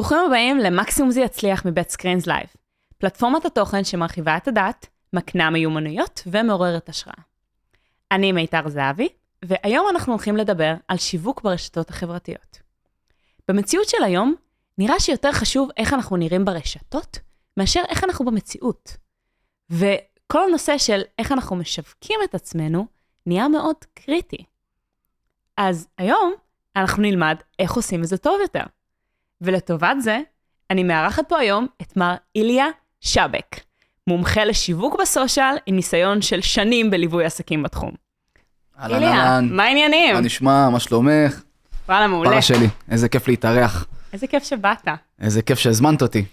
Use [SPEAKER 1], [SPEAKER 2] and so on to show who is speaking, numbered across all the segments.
[SPEAKER 1] ברוכים הבאים למקסימום זה יצליח מבית סקרינז לייב, פלטפורמת התוכן שמרחיבה את הדעת, מקנה מיומנויות ומעוררת השראה. אני מיתר זהבי, והיום אנחנו הולכים לדבר על שיווק ברשתות החברתיות. במציאות של היום, נראה שיותר חשוב איך אנחנו נראים ברשתות, מאשר איך אנחנו במציאות. וכל הנושא של איך אנחנו משווקים את עצמנו, נהיה מאוד קריטי. אז היום אנחנו נלמד איך עושים את זה טוב יותר. ולטובת זה, אני מארחת פה היום את מר איליה שבק, מומחה לשיווק בסושיאל עם ניסיון של שנים בליווי עסקים בתחום.
[SPEAKER 2] אהלן,
[SPEAKER 1] איליה,
[SPEAKER 2] אהלן.
[SPEAKER 1] מה העניינים?
[SPEAKER 2] מה נשמע? מה שלומך?
[SPEAKER 1] וואלה, מעולה.
[SPEAKER 2] פרח שלי, איזה כיף להתארח.
[SPEAKER 1] איזה כיף שבאת.
[SPEAKER 2] איזה כיף שהזמנת אותי.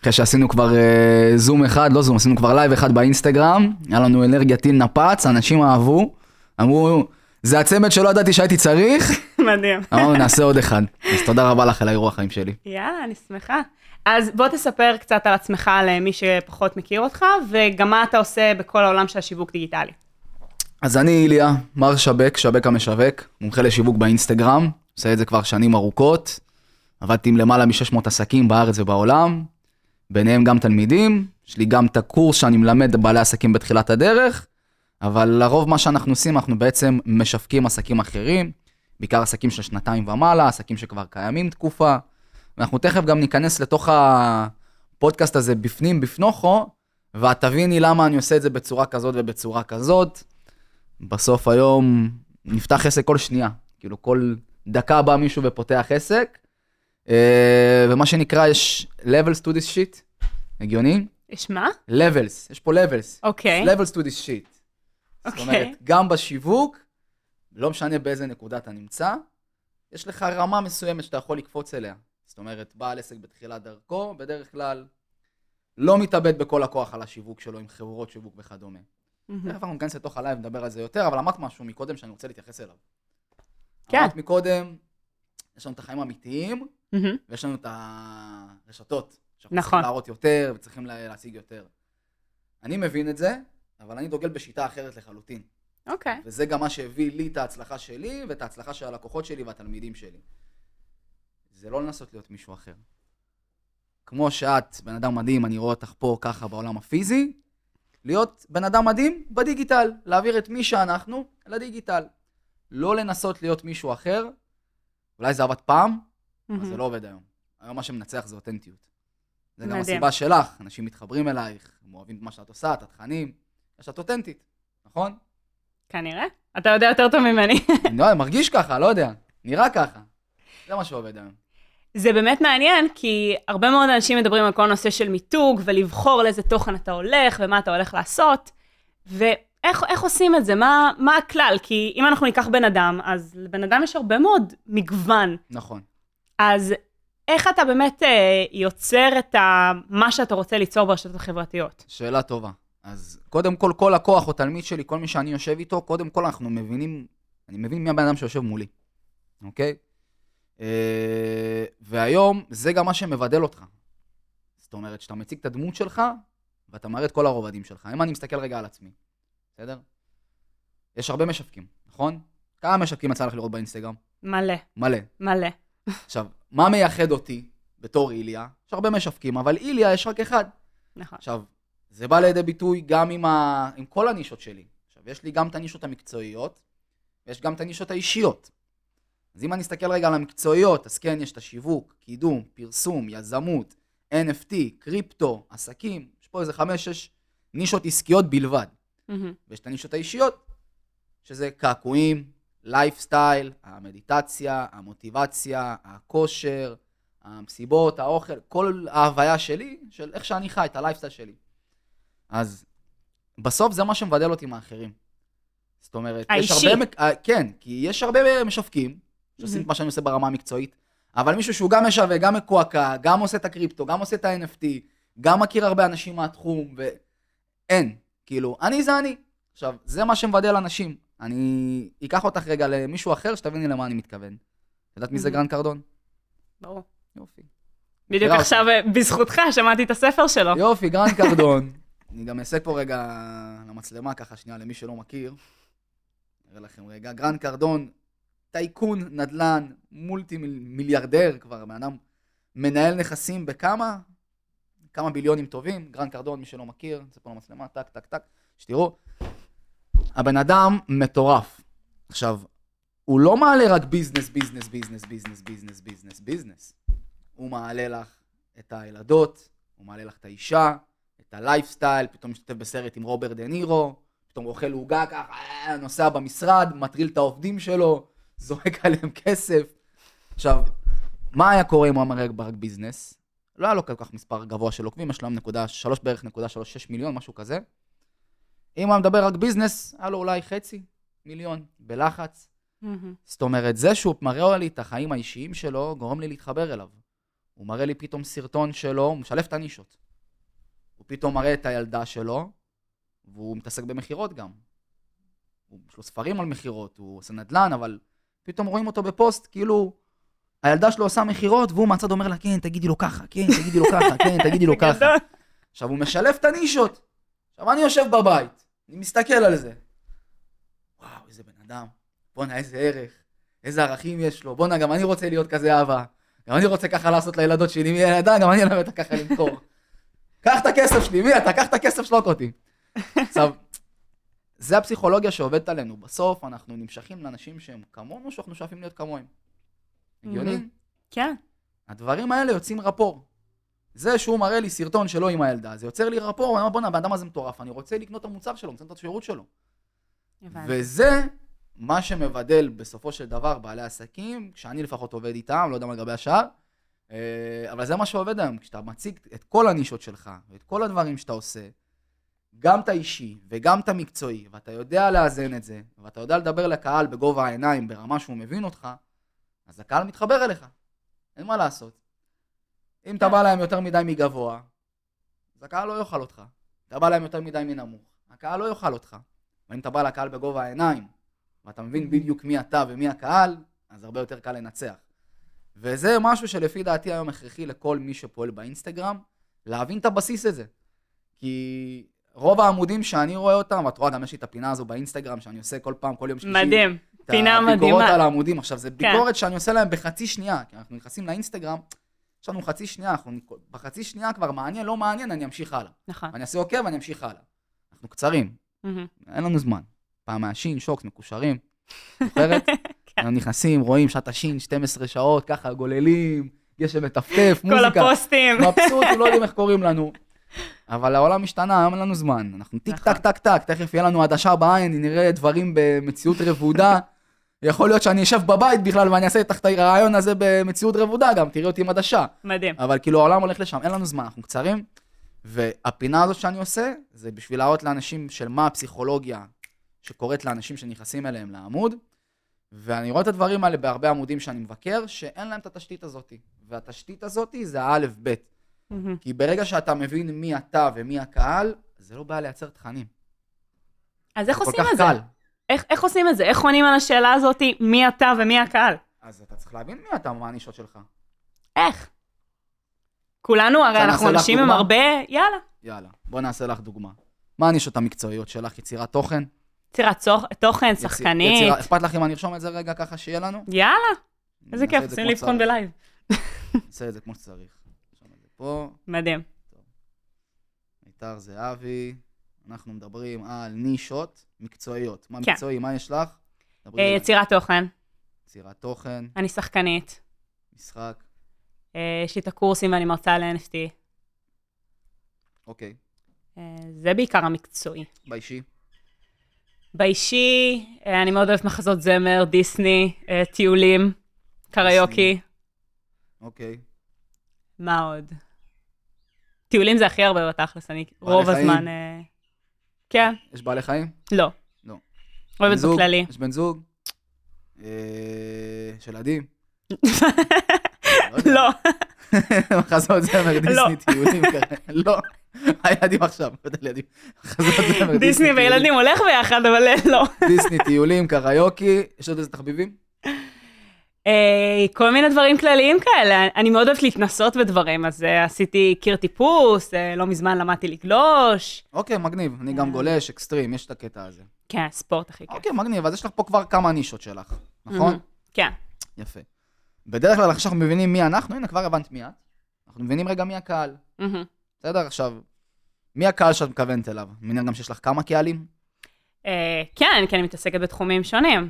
[SPEAKER 2] אחרי שעשינו כבר אה, זום אחד, לא זום, עשינו כבר לייב אחד באינסטגרם, היה לנו אנרגיה טיל נפץ, אנשים אהבו, אמרו, זה הצמד שלא ידעתי שהייתי צריך,
[SPEAKER 1] מדהים.
[SPEAKER 2] אמרנו, נעשה עוד אחד. אז תודה רבה לך על האירוע החיים שלי.
[SPEAKER 1] יאללה, אני שמחה. אז בוא תספר קצת על עצמך למי שפחות מכיר אותך, וגם מה אתה עושה בכל העולם של השיווק דיגיטלי.
[SPEAKER 2] אז אני איליה, מר שבק, שבק המשווק, מומחה לשיווק באינסטגרם, עושה את זה כבר שנים ארוכות. עבדתי עם למעלה מ-600 עסקים בארץ ובעולם, ביניהם גם תלמידים, יש לי גם את הקורס שאני מלמד בעלי עסקים בתחילת הדרך, אבל לרוב מה שאנחנו עושים, אנחנו בעצם משווקים עסקים אחרים, בעיקר עסקים של שנתיים ומעלה, עסקים שכבר קיימים תקופה, ואנחנו תכף גם ניכנס לתוך הפודקאסט הזה בפנים, בפנוכו, ואת תביני למה אני עושה את זה בצורה כזאת ובצורה כזאת. בסוף היום נפתח עסק כל שנייה, כאילו כל דקה בא מישהו ופותח עסק, אה, ומה שנקרא יש levels to this shit, הגיוני?
[SPEAKER 1] יש מה?
[SPEAKER 2] levels, יש פה levels,
[SPEAKER 1] אוקיי.
[SPEAKER 2] levels to this shit. זאת
[SPEAKER 1] אוקיי.
[SPEAKER 2] אומרת, גם בשיווק, לא משנה באיזה נקודה אתה נמצא, יש לך רמה מסוימת שאתה יכול לקפוץ אליה. זאת אומרת, בעל עסק בתחילת דרכו, בדרך כלל לא מתאבד בכל הכוח על השיווק שלו עם חברות שיווק וכדומה.
[SPEAKER 1] מהמם.
[SPEAKER 2] תכף אנחנו ניכנס לתוך הלייב, נדבר על זה יותר, אבל אמרת משהו מקודם שאני רוצה להתייחס אליו.
[SPEAKER 1] כן.
[SPEAKER 2] אמרת מקודם, יש לנו את החיים האמיתיים,
[SPEAKER 1] מהמם.
[SPEAKER 2] ויש לנו את הרשתות. שאנחנו
[SPEAKER 1] נכון.
[SPEAKER 2] צריכים להראות יותר, וצריכים לה- להשיג יותר. אני מבין את זה, אבל אני דוגל בשיטה אחרת לחלוטין.
[SPEAKER 1] אוקיי.
[SPEAKER 2] וזה גם מה שהביא לי את ההצלחה שלי, ואת ההצלחה של הלקוחות שלי והתלמידים שלי. זה לא לנסות להיות מישהו אחר. כמו שאת בן אדם מדהים, אני רואה אותך פה ככה בעולם הפיזי, להיות בן אדם מדהים בדיגיטל, להעביר את מי שאנחנו לדיגיטל. לא לנסות להיות מישהו אחר, אולי זה עבד פעם, אבל
[SPEAKER 1] מהמם.
[SPEAKER 2] זה לא עובד היום. היום מה שמנצח זה אותנטיות. זה גם
[SPEAKER 1] מדהים.
[SPEAKER 2] הסיבה שלך, אנשים מתחברים אלייך, הם אוהבים את מה שאת עושה, את התכנים, שאת אותנטית, נכון?
[SPEAKER 1] כנראה. אתה יודע יותר טוב ממני.
[SPEAKER 2] אני לא יודע, מרגיש ככה, לא יודע, נראה ככה. זה מה שעובד היום.
[SPEAKER 1] זה באמת מעניין, כי הרבה מאוד אנשים מדברים על כל הנושא של מיתוג, ולבחור לאיזה תוכן אתה הולך, ומה אתה הולך לעשות, ואיך איך עושים את זה? מה, מה הכלל? כי אם אנחנו ניקח בן אדם, אז לבן אדם יש הרבה מאוד מגוון.
[SPEAKER 2] נכון.
[SPEAKER 1] אז איך אתה באמת אה, יוצר את ה, מה שאתה רוצה ליצור ברשתות החברתיות?
[SPEAKER 2] שאלה טובה. אז קודם כל, כל לקוח או תלמיד שלי, כל מי שאני יושב איתו, קודם כל אנחנו מבינים, אני מבין מי הבן אדם שיושב מולי, אוקיי? אה, והיום זה גם מה שמבדל אותך. זאת אומרת, שאתה מציג את הדמות שלך, ואתה מראה את כל הרובדים שלך. אם אני מסתכל רגע על עצמי, בסדר? יש הרבה משווקים, נכון? כמה משווקים יצא לך לראות באינסטגרם?
[SPEAKER 1] מלא,
[SPEAKER 2] מלא.
[SPEAKER 1] מלא.
[SPEAKER 2] עכשיו, מה מייחד אותי בתור איליה? יש הרבה משווקים, אבל איליה יש רק אחד.
[SPEAKER 1] נכון.
[SPEAKER 2] עכשיו, זה בא לידי ביטוי גם עם, ה... עם כל הנישות שלי. עכשיו, יש לי גם את הנישות המקצועיות, ויש גם את הנישות האישיות. אז אם אני אסתכל רגע על המקצועיות, אז כן, יש את השיווק, קידום, פרסום, יזמות, NFT, קריפטו, עסקים, יש פה איזה חמש-שש נישות עסקיות בלבד.
[SPEAKER 1] מהמם.
[SPEAKER 2] ויש את הנישות האישיות, שזה קעקועים, לייפסטייל, המדיטציה, המוטיבציה, הכושר, המסיבות, האוכל, כל ההוויה שלי, של איך שאני חי, את הלייפסטייל שלי. אז בסוף זה מה שמבדל אותי מאחרים. זאת אומרת, יש
[SPEAKER 1] האישי.
[SPEAKER 2] הרבה... מק- אה, כן, כי יש הרבה משווקים שעושים את מה שאני עושה ברמה המקצועית, אבל מישהו שהוא גם משווק, גם מקועקע, גם עושה את הקריפטו, גם עושה את ה-NFT, גם מכיר הרבה אנשים מהתחום, ואין. כאילו, אני זה אני. עכשיו, זה מה שמבדל אנשים. אני אקח אותך רגע למישהו אחר, שתביני למה אני מתכוון. את יודעת מי זה
[SPEAKER 1] מהמם.
[SPEAKER 2] גרנט קרדון?
[SPEAKER 1] ברור.
[SPEAKER 2] יופי.
[SPEAKER 1] בדיוק עכשיו, אה, בזכותך, שמעתי את הספר שלו.
[SPEAKER 2] יופי, גרנט קרדון. אני גם אעשה פה רגע למצלמה ככה שנייה למי שלא מכיר. נראה לכם רגע. גרנט קרדון, טייקון, נדל"ן, multi מיל- מיליארדר כבר, בן אדם מנהל נכסים בכמה? כמה ביליונים טובים, גרנט קרדון, מי שלא מכיר, זה פה למצלמה, טק, טק, טק, שתראו. הבן אדם מטורף. עכשיו, הוא לא מעלה רק business, business, business, business, business, business, business. הוא מעלה לך את הילדות, הוא מעלה לך את האישה, את הלייפסטייל, פתאום משתתף בסרט עם רוברט דה נירו, פתאום אוכל עוגה ככה, אה, נוסע במשרד, מטריל את העובדים שלו, זורק עליהם כסף. עכשיו, מה היה קורה אם הוא אמר רק ביזנס? לא היה לו כל כך מספר גבוה של עוקבים, יש לו נקודה, שלוש בערך נקודה שלוש שש מיליון, משהו כזה. אם הוא היה מדבר רק ביזנס, היה לו אולי חצי מיליון, בלחץ.
[SPEAKER 1] מהמם.
[SPEAKER 2] זאת אומרת, זה שהוא מראה לי את החיים האישיים שלו, גורם לי להתחבר אליו. הוא מראה לי פתאום סרטון שלו, הוא משלב את הנישות. פתאום מראה את הילדה שלו, והוא מתעסק במכירות גם. יש לו ספרים על מכירות, הוא עושה נדל"ן, אבל פתאום רואים אותו בפוסט, כאילו, הילדה שלו עושה מכירות, והוא מהצד אומר לה, כן, תגידי לו ככה, כן, תגידי לו ככה, כן, תגידי לו ככה. עכשיו, הוא משלב את הנישות. עכשיו, אני יושב בבית, אני מסתכל על זה. וואו, איזה בן אדם. בואנה, איזה ערך. איזה ערכים יש לו. בואנה, גם אני רוצה להיות כזה אבא. גם אני רוצה ככה לעשות לילדות שלי. מי ילדה, גם אני אלמד אותה ככה למכור. קח את הכסף שלי, מי אתה? קח את הכסף, שלוק אותי. עכשיו, זה הפסיכולוגיה שעובדת עלינו. בסוף אנחנו נמשכים לאנשים שהם כמונו, שאנחנו שואפים להיות כמוהם. הגיוני?
[SPEAKER 1] כן.
[SPEAKER 2] הדברים האלה יוצאים רפור. זה שהוא מראה לי סרטון שלו עם הילדה, זה יוצר לי רפור, אני אומר בואנה, הבן אדם הזה מטורף, אני רוצה לקנות את המוצר שלו, לקנות את השירות שלו. וזה מה שמבדל בסופו של דבר בעלי עסקים, שאני לפחות עובד איתם, לא יודע מה לגבי השאר, אבל זה מה שעובד היום, כשאתה מציג את כל הנישות שלך, ואת כל הדברים שאתה עושה, גם את האישי וגם את המקצועי, ואתה יודע לאזן את זה, ואתה יודע לדבר לקהל בגובה העיניים, ברמה שהוא מבין אותך, אז הקהל מתחבר אליך, אין מה לעשות. אם אתה בא להם יותר מדי מגבוה, אז הקהל לא יאכל אותך. אתה בא להם יותר מדי מנמוך, הקהל לא יאכל אותך. ואם אתה בא לקהל בגובה העיניים, ואתה מבין בדיוק מי אתה ומי הקהל, אז הרבה יותר קל לנצח. וזה משהו שלפי דעתי היום הכרחי לכל מי שפועל באינסטגרם, להבין את הבסיס הזה. כי רוב העמודים שאני רואה אותם, ואת רואה גם יש לי את הפינה הזו באינסטגרם שאני עושה כל פעם, כל יום שלישי.
[SPEAKER 1] מדהים.
[SPEAKER 2] את
[SPEAKER 1] פינה
[SPEAKER 2] הביקורות
[SPEAKER 1] מדהימה. כן.
[SPEAKER 2] על העמודים. עכשיו, זה ביקורת שאני עושה להם בחצי שנייה, כי אנחנו נכנסים לאינסטגרם, יש לנו חצי שנייה, אנחנו, בחצי שנייה כבר מעניין, לא מעניין, אני אמשיך הלאה.
[SPEAKER 1] נכון.
[SPEAKER 2] ואני אעשה עוקב ואני אמשיך הלאה. אנחנו קצרים,
[SPEAKER 1] מהמם.
[SPEAKER 2] אין לנו זמן. פעם מהשין, שוקס, מקושרים. זוכרת? אנחנו נכנסים, רואים שעת השין, 12 שעות, ככה גוללים, גשם מטפטף,
[SPEAKER 1] כל
[SPEAKER 2] מוזיקה.
[SPEAKER 1] הפוסטים.
[SPEAKER 2] מבסוט, לא יודעים איך קוראים לנו. אבל העולם השתנה, היום אין לנו זמן. אנחנו טיק
[SPEAKER 1] נכון.
[SPEAKER 2] טק טק טק, תכף יהיה לנו עדשה בעין, נראה דברים במציאות רבודה. יכול להיות שאני אשב בבית בכלל ואני אעשה את הרעיון הזה במציאות רבודה גם, תראי אותי עם עדשה.
[SPEAKER 1] מדהים.
[SPEAKER 2] אבל כאילו העולם הולך לשם, אין לנו זמן, אנחנו קצרים. והפינה הזאת שאני עושה, זה בשביל להראות לאנשים של מה הפסיכולוגיה שקורית לאנשים שנכנסים אליהם לעמוד. ואני רואה את הדברים האלה בהרבה עמודים שאני מבקר, שאין להם את התשתית הזאת. והתשתית הזאת זה האלף-בית.
[SPEAKER 1] מהמם.
[SPEAKER 2] כי ברגע שאתה מבין מי אתה ומי הקהל, זה לא בעיה לייצר תכנים.
[SPEAKER 1] אז איך עושים את זה?
[SPEAKER 2] קל.
[SPEAKER 1] איך איך עושים את זה? איך עונים על השאלה הזאת, מי אתה ומי הקהל?
[SPEAKER 2] אז אתה צריך להבין מי אתה, מה הנישות שלך.
[SPEAKER 1] איך? כולנו, הרי אנחנו אנשים עם? הרבה, יאללה.
[SPEAKER 2] יאללה, בוא נעשה לך דוגמה. מה הנישות המקצועיות שלך? יצירת תוכן?
[SPEAKER 1] יצירת תוכן, שחקנית.
[SPEAKER 2] אכפת לך אם אני ארשום את זה רגע ככה שיהיה לנו?
[SPEAKER 1] יאללה, איזה כיף, עושים לבחון
[SPEAKER 2] שצריך.
[SPEAKER 1] בלייב.
[SPEAKER 2] נעשה את זה כמו שצריך. פה,
[SPEAKER 1] מדהים.
[SPEAKER 2] מיתר זהבי, אנחנו מדברים על נישות מקצועיות. מה
[SPEAKER 1] כן.
[SPEAKER 2] מקצועי, מה יש לך?
[SPEAKER 1] אה. יצירת תוכן,
[SPEAKER 2] יצירת תוכן,
[SPEAKER 1] אני שחקנית,
[SPEAKER 2] משחק,
[SPEAKER 1] אה, יש לי את הקורסים ואני מרצה על NFT.
[SPEAKER 2] אוקיי.
[SPEAKER 1] אה, זה בעיקר המקצועי.
[SPEAKER 2] באישי,
[SPEAKER 1] באישי, אה, אני מאוד אוהבת מחזות זמר, דיסני, אה, טיולים, קריוקי.
[SPEAKER 2] אוקיי.
[SPEAKER 1] מה עוד? טיולים זה הכי הרבה בתכלס, אני רוב
[SPEAKER 2] חיים?
[SPEAKER 1] הזמן... אה, כן,
[SPEAKER 2] יש בעלי חיים?
[SPEAKER 1] לא.
[SPEAKER 2] לא.
[SPEAKER 1] אוהבת? בכללי.
[SPEAKER 2] יש בן זוג? יש ילדים?
[SPEAKER 1] לא,
[SPEAKER 2] מחזות זמר,
[SPEAKER 1] לא.
[SPEAKER 2] דיסני, טיולים ככה. לא. הילדים עכשיו, לא יודע, ילדים. מחזות זמר,
[SPEAKER 1] דיסני. וילדים הולך ביחד, אבל אה, לא.
[SPEAKER 2] דיסני, טיולים, קריוקי. יש עוד איזה תחביבים?
[SPEAKER 1] אה, כל מיני דברים כלליים כאלה. אני מאוד אוהבת להתנסות בדברים, אז אה, עשיתי קיר טיפוס, לא מזמן למדתי לגלוש.
[SPEAKER 2] אוקיי, מגניב. אני גם. גולש, אקסטרים, יש את הקטע הזה.
[SPEAKER 1] כן, ספורט הכי כיף.
[SPEAKER 2] אוקיי, מגניב. אז יש לך פה כבר כמה נישות שלך, נכון?
[SPEAKER 1] כן.
[SPEAKER 2] יפה. בדרך כלל אחרי שאנחנו מבינים מי אנחנו, הנה כבר הבנת מי את, אנחנו מבינים רגע מי הקהל. בסדר? עכשיו, מי הקהל שאת מכוונת אליו? מניח גם שיש לך כמה קהלים?
[SPEAKER 1] אה, כן, כי אני מתעסקת בתחומים שונים.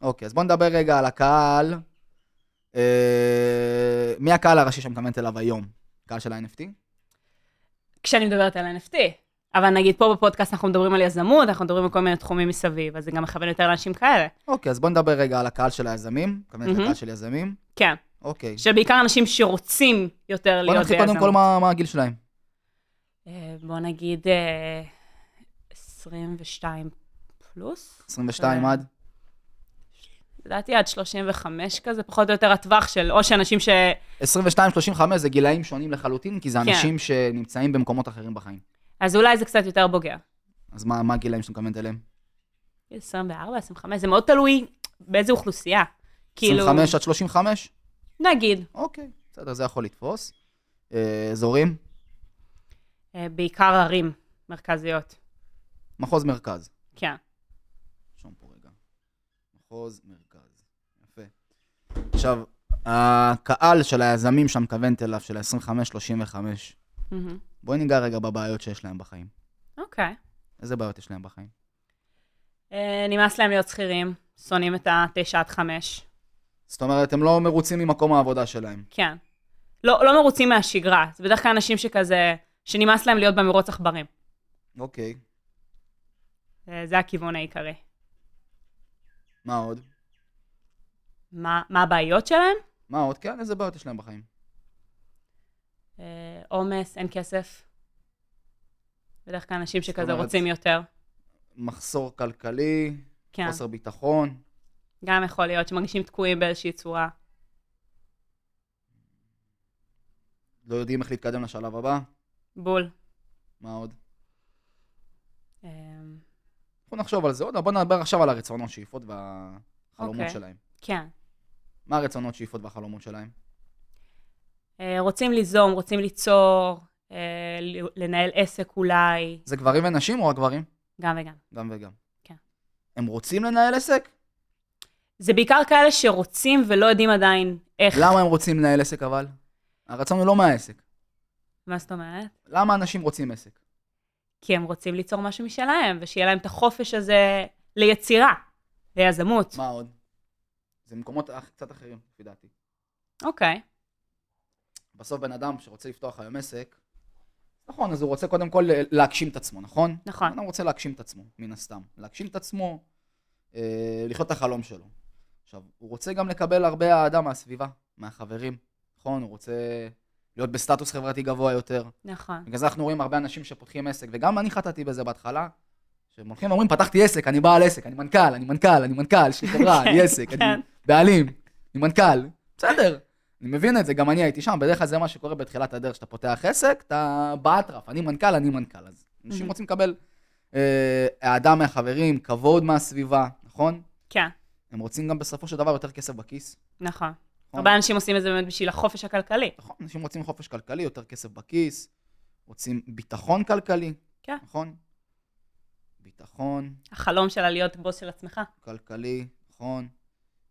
[SPEAKER 2] אוקיי, אז בוא נדבר רגע על הקהל. אה, מי הקהל הראשי שאת מכוונת אליו היום? קהל של ה-NFT?
[SPEAKER 1] כשאני מדברת על NFT. אבל נגיד פה בפודקאסט אנחנו מדברים על יזמות, אנחנו מדברים על כל מיני תחומים מסביב, אז זה גם מכוון יותר לאנשים כאלה.
[SPEAKER 2] אוקיי, אז בוא נדבר רגע על הקהל של היזמים. מכוונת
[SPEAKER 1] מהמם.
[SPEAKER 2] לקהל של יזמים?
[SPEAKER 1] כן.
[SPEAKER 2] אוקיי.
[SPEAKER 1] שבעיקר אנשים שרוצים יותר
[SPEAKER 2] בוא
[SPEAKER 1] להיות
[SPEAKER 2] נתחיל קודם
[SPEAKER 1] ביזמות.
[SPEAKER 2] כל מה הגיל שלהם.
[SPEAKER 1] אה, בוא נגיד אה, 22 פלוס.
[SPEAKER 2] 22
[SPEAKER 1] אה.
[SPEAKER 2] עד?
[SPEAKER 1] לדעתי עד 35 כזה, פחות או יותר הטווח של או שאנשים ש...
[SPEAKER 2] 22-35 זה גילאים שונים לחלוטין, כי זה
[SPEAKER 1] כן.
[SPEAKER 2] אנשים שנמצאים במקומות אחרים בחיים.
[SPEAKER 1] אז אולי זה קצת יותר בוגר.
[SPEAKER 2] אז מה מה הגילאים שאת מכוונת אליהם?
[SPEAKER 1] 24, 25, זה מאוד תלוי באיזה אוכלוסייה. כאילו,
[SPEAKER 2] 25 עד 35?
[SPEAKER 1] נגיד,
[SPEAKER 2] אוקיי, בסדר, זה יכול לתפוס. אה, אזורים?
[SPEAKER 1] אה, בעיקר ערים מרכזיות.
[SPEAKER 2] מחוז מרכז.
[SPEAKER 1] כן.
[SPEAKER 2] נרשום פה רגע. מחוז מרכז. יפה. עכשיו, הקהל של היזמים שאת מכוונת אליו, של ה-25-35,
[SPEAKER 1] מהמם.
[SPEAKER 2] בואי ניגע רגע בבעיות שיש להם בחיים.
[SPEAKER 1] אוקיי.
[SPEAKER 2] איזה בעיות יש להם בחיים?
[SPEAKER 1] אה, נמאס להם להיות שכירים, שונאים את ה-9 עד 5.
[SPEAKER 2] זאת אומרת, הם לא מרוצים ממקום העבודה שלהם.
[SPEAKER 1] כן. לא, לא מרוצים מהשגרה, זה בדרך כלל אנשים שכזה, שנמאס להם להיות במרוץ עכברים.
[SPEAKER 2] אוקיי.
[SPEAKER 1] אה, זה הכיוון העיקרי.
[SPEAKER 2] מה עוד?
[SPEAKER 1] מה, מה הבעיות שלהם?
[SPEAKER 2] מה עוד? כן, איזה בעיות יש להם בחיים?
[SPEAKER 1] אה, עומס, אין כסף. בדרך כלל אנשים שכזה
[SPEAKER 2] אומרת-
[SPEAKER 1] רוצים יותר.
[SPEAKER 2] מחסור כלכלי,
[SPEAKER 1] כן.
[SPEAKER 2] חוסר ביטחון.
[SPEAKER 1] גם יכול להיות שמרגישים תקועים באיזושהי צורה.
[SPEAKER 2] לא יודעים איך להתקדם לשלב הבא.
[SPEAKER 1] בול.
[SPEAKER 2] מה עוד?
[SPEAKER 1] אה,
[SPEAKER 2] בוא נחשוב על זה עוד, בוא נדבר עכשיו על הרצונות, שאיפות והחלומות
[SPEAKER 1] אוקיי.
[SPEAKER 2] שלהם.
[SPEAKER 1] כן.
[SPEAKER 2] מה הרצונות, שאיפות והחלומות שלהם?
[SPEAKER 1] אה, רוצים ליזום, רוצים ליצור, אה, לנהל עסק אולי,
[SPEAKER 2] זה גברים ונשים או רק גברים?
[SPEAKER 1] גם וגם.
[SPEAKER 2] גם וגם.
[SPEAKER 1] כן.
[SPEAKER 2] הם רוצים לנהל עסק?
[SPEAKER 1] זה בעיקר כאלה שרוצים ולא יודעים עדיין איך.
[SPEAKER 2] למה הם רוצים לנהל עסק אבל? הרצון הוא לא מהעסק.
[SPEAKER 1] מה זאת אומרת?
[SPEAKER 2] למה אנשים רוצים עסק?
[SPEAKER 1] כי הם רוצים ליצור משהו משלהם, ושיהיה להם את החופש הזה ליצירה, ליזמות.
[SPEAKER 2] מה עוד? זה מקומות קצת אחרים, לפי דעתי.
[SPEAKER 1] אוקיי.
[SPEAKER 2] בסוף בן אדם שרוצה לפתוח היום עסק, נכון, אז הוא רוצה קודם כל להגשים את עצמו, נכון?
[SPEAKER 1] נכון.
[SPEAKER 2] אדם רוצה להגשים את עצמו, מן הסתם. להגשים את עצמו, אה, לחיות את החלום שלו. עכשיו, הוא רוצה גם לקבל הרבה אהדה מהסביבה, מהחברים, נכון? הוא רוצה להיות בסטטוס חברתי גבוה יותר.
[SPEAKER 1] נכון.
[SPEAKER 2] בגלל זה אנחנו רואים הרבה אנשים שפותחים עסק, וגם אני חטאתי בזה בהתחלה, שהם הולכים ואומרים, פתחתי עסק, אני בעל עסק, אני מנכ"ל, אני מנכ"ל, אני מנכ"ל, יש לי חברה, אני עסק, אני
[SPEAKER 1] כן.
[SPEAKER 2] בעלים, אני מנכ"ל. בסדר, אני מבין את זה, גם אני הייתי שם, בדרך כלל זה מה שקורה בתחילת הדרך, שאתה פותח עסק, אתה באטרף, אני מנכ"ל, אני מנכ"ל. אז אנשים
[SPEAKER 1] Mhm.
[SPEAKER 2] רוצים לקבל אה, אהדה מהחברים, כבוד מהסביבה, נכון?
[SPEAKER 1] כן,
[SPEAKER 2] הם רוצים גם בסופו של דבר יותר כסף בכיס.
[SPEAKER 1] נכון.
[SPEAKER 2] נכון?
[SPEAKER 1] הרבה אנשים עושים את זה באמת בשביל החופש הכלכלי.
[SPEAKER 2] נכון, אנשים רוצים חופש כלכלי, יותר כסף בכיס, רוצים ביטחון כלכלי,
[SPEAKER 1] כן.
[SPEAKER 2] נכון? ביטחון
[SPEAKER 1] החלום שלה להיות בוס של עצמך.
[SPEAKER 2] כלכלי, נכון?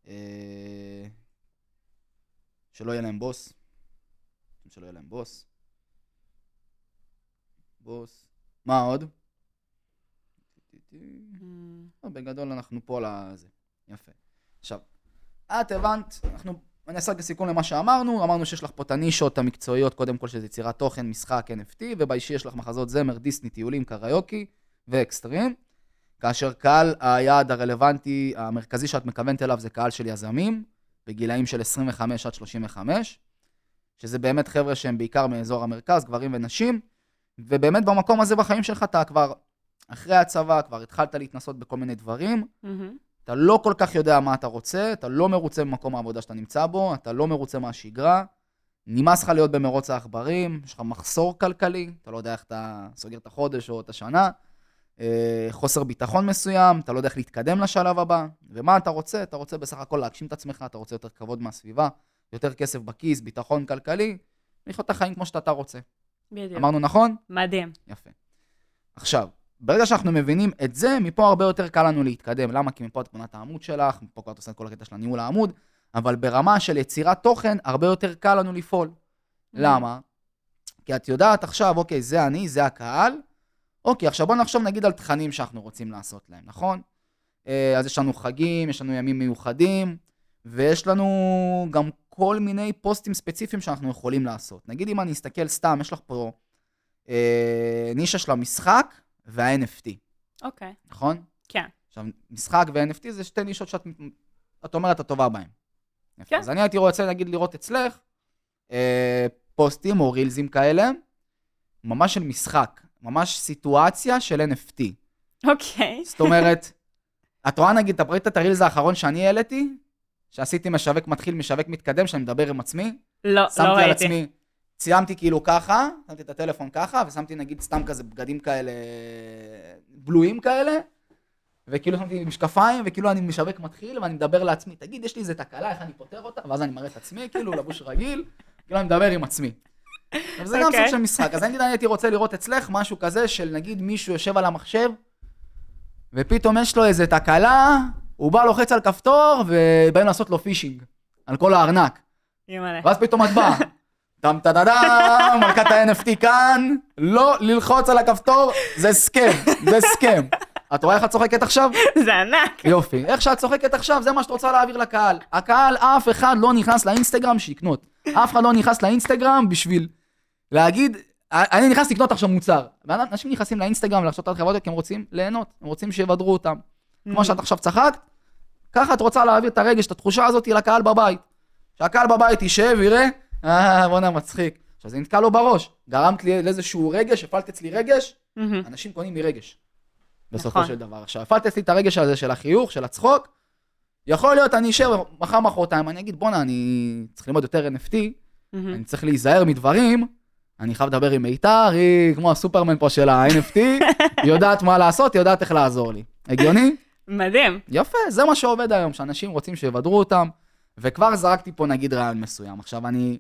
[SPEAKER 2] אה, שלא יהיה להם בוס. שלא יהיה להם בוס. בוס. מה עוד?
[SPEAKER 1] Mm,
[SPEAKER 2] בגדול אנחנו פה על הזה. יפה. עכשיו, את הבנת, אנחנו, אני אעשה רק לסיכום למה שאמרנו, אמרנו שיש לך פה את הנישות המקצועיות, קודם כל שזה יצירת תוכן, משחק, NFT, ובאישי יש לך מחזות זמר, דיסני, טיולים, קריוקי ואקסטרים. כאשר קהל היעד הרלוונטי, המרכזי שאת מכוונת אליו זה קהל של יזמים, בגילאים של 25 עד 35, שזה באמת חבר'ה שהם בעיקר מאזור המרכז, גברים ונשים, ובאמת במקום הזה בחיים שלך אתה כבר אחרי הצבא, כבר התחלת להתנסות בכל מיני דברים,
[SPEAKER 1] מהמם.
[SPEAKER 2] אתה לא כל כך יודע מה אתה רוצה, אתה לא מרוצה ממקום העבודה שאתה נמצא בו, אתה לא מרוצה מהשגרה, נמאס לך להיות במרוץ העכברים, יש לך מחסור כלכלי, אתה לא יודע איך אתה סוגר את החודש או את השנה, חוסר ביטחון מסוים, אתה לא יודע איך להתקדם לשלב הבא, ומה אתה רוצה? אתה רוצה בסך הכל להגשים את עצמך, אתה רוצה יותר כבוד מהסביבה, יותר כסף בכיס, ביטחון כלכלי, לחיות את החיים כמו שאתה רוצה.
[SPEAKER 1] בדיוק.
[SPEAKER 2] אמרנו נכון?
[SPEAKER 1] מדהים.
[SPEAKER 2] יפה. עכשיו, ברגע שאנחנו מבינים את זה, מפה הרבה יותר קל לנו להתקדם. למה? כי מפה את בונה את העמוד שלך, מפה כבר את עושה את כל הקטע של הניהול העמוד, אבל ברמה של יצירת תוכן, הרבה יותר קל לנו לפעול. למה? כי את יודעת עכשיו, אוקיי, זה אני, זה הקהל. אוקיי, עכשיו בוא נחשוב נגיד על תכנים שאנחנו רוצים לעשות להם, נכון? אה, אז יש לנו חגים, יש לנו ימים מיוחדים, ויש לנו גם כל מיני פוסטים ספציפיים שאנחנו יכולים לעשות. נגיד אם אני אסתכל סתם, יש לך פה אה, נישה של המשחק וה-NFT,
[SPEAKER 1] אוקיי,
[SPEAKER 2] נכון?
[SPEAKER 1] כן.
[SPEAKER 2] עכשיו, משחק ו-NFT זה שתי נישות שאת את אומרת את טובה בהן.
[SPEAKER 1] כן.
[SPEAKER 2] אז אני הייתי רוצה, נגיד, לראות אצלך אה, פוסטים או רילזים כאלה, ממש של משחק, ממש סיטואציה של NFT.
[SPEAKER 1] אוקיי.
[SPEAKER 2] זאת אומרת, את רואה נגיד, אתה ראית את הרילז האחרון שאני העליתי? שעשיתי משווק מתחיל, משווק מתקדם, שאני מדבר עם עצמי?
[SPEAKER 1] לא, לא
[SPEAKER 2] שמתי על
[SPEAKER 1] ראיתי.
[SPEAKER 2] עצמי, ציימתי כאילו ככה, שמתי את הטלפון ככה, ושמתי נגיד סתם כזה בגדים כאלה, בלויים כאלה, וכאילו שמתי משקפיים, וכאילו אני משווק מתחיל, ואני מדבר לעצמי, תגיד, יש לי איזה תקלה, איך אני פותר אותה? ואז אני מראה את עצמי, כאילו, לבוש רגיל, כאילו אני מדבר עם עצמי. אבל זה גם
[SPEAKER 1] אוקיי.
[SPEAKER 2] סוג של משחק. אז נגיד אני הייתי רוצה לראות אצלך משהו כזה של נגיד מישהו יושב על המחשב, ופתאום יש לו איזה תקלה, הוא בא לוחץ על כפתור, ובאים לעשות לו פישינג, על כל הארנק.
[SPEAKER 1] אימא'לה.
[SPEAKER 2] ואז פתאום את באה. טם טדדם, מלכת ה-NFT כאן, לא ללחוץ על הכפתור, זה סכם, זה סכם. את רואה איך את צוחקת עכשיו?
[SPEAKER 1] זה ענק.
[SPEAKER 2] יופי. איך שאת צוחקת עכשיו, זה מה שאת רוצה להעביר לקהל. הקהל, אף אחד לא נכנס לאינסטגרם שיקנות. אף אחד לא נכנס לאינסטגרם בשביל להגיד, אני נכנס לקנות עכשיו מוצר. ואנשים נכנסים לאינסטגרם ולרשתות החברתיות כי הם רוצים ליהנות, הם רוצים שיבדרו אותם. כמו שאת עכשיו צחקת, ככה את רוצה להעביר את הרגש, את התחושה הזאת לקהל בבית. שהקהל בבית יישב, יראה, אה, בואנה מצחיק. עכשיו זה נתקע לו בראש. גרמת לי לאיזשהו רגש, הפעלת אצלי רגש,
[SPEAKER 1] מהמם.
[SPEAKER 2] אנשים קונים מרגש. בסופו
[SPEAKER 1] נכון.
[SPEAKER 2] של דבר. עכשיו, הפעלת אצלי את הרגש הזה של החיוך, של הצחוק, יכול להיות, אני אשב מחר מחרתיים, אני אגיד, בואנה, אני צריך ללמוד יותר NFT,
[SPEAKER 1] מהמם.
[SPEAKER 2] אני צריך להיזהר מדברים, אני חייב לדבר עם מיתר, היא כמו הסופרמן פה של ה-NFT, היא יודעת מה לעשות, היא יודעת איך לעזור לי. הגיוני?
[SPEAKER 1] מדהים.
[SPEAKER 2] יפה, זה מה שעובד היום, שאנשים רוצים שיבדרו אותם, וכבר זרקתי פה נגיד רעיון מסוים. עכשיו אני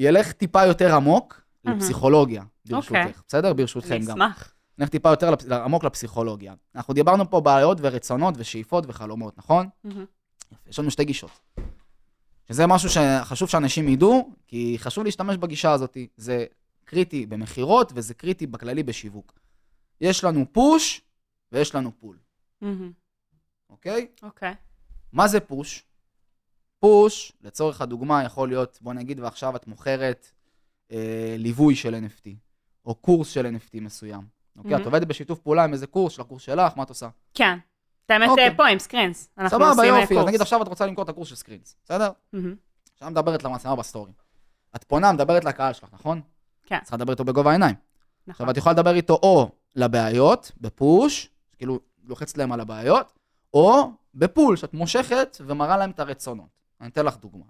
[SPEAKER 2] אלך טיפה יותר עמוק. לפסיכולוגיה, ברשותך,
[SPEAKER 1] אוקיי.
[SPEAKER 2] בסדר?
[SPEAKER 1] אני
[SPEAKER 2] ברשותכם גם.
[SPEAKER 1] אשמח.
[SPEAKER 2] נלך טיפה יותר לפ- עמוק לפסיכולוגיה. אנחנו דיברנו פה בעיות ורצונות ושאיפות וחלומות, נכון? יש לנו שתי גישות. שזה משהו שחשוב שאנשים ידעו, כי חשוב להשתמש בגישה הזאת. זה קריטי במכירות וזה קריטי בכללי בשיווק. יש לנו פוש ויש לנו פול. אוקיי?
[SPEAKER 1] אוקיי.
[SPEAKER 2] מה זה פוש? פוש, לצורך הדוגמה, יכול להיות, בוא נגיד ועכשיו את מוכרת אה, ליווי של NFT, או קורס של NFT מסוים. אוקיי?
[SPEAKER 1] מהמם.
[SPEAKER 2] את עובדת בשיתוף פעולה עם איזה קורס של הקורס שלך, מה את עושה?
[SPEAKER 1] כן. את האמת
[SPEAKER 2] אוקיי.
[SPEAKER 1] פה עם Screens.
[SPEAKER 2] סבבה, יופי, אז. נגיד עכשיו את רוצה למכור את הקורס של Screens, בסדר? עכשיו מדברת למצלמה בסטורי. את פונה, מדברת לקהל שלך, נכון?
[SPEAKER 1] כן.
[SPEAKER 2] צריכה לדבר איתו בגובה העיניים.
[SPEAKER 1] נכון.
[SPEAKER 2] עכשיו, את יכולה לדבר איתו או לבעיות, ב push, כאילו לוחצת להם על הבעיות, או ב pull, שאת מושכת ומראה להם את הרצונות. אני אתן לך דוגמה.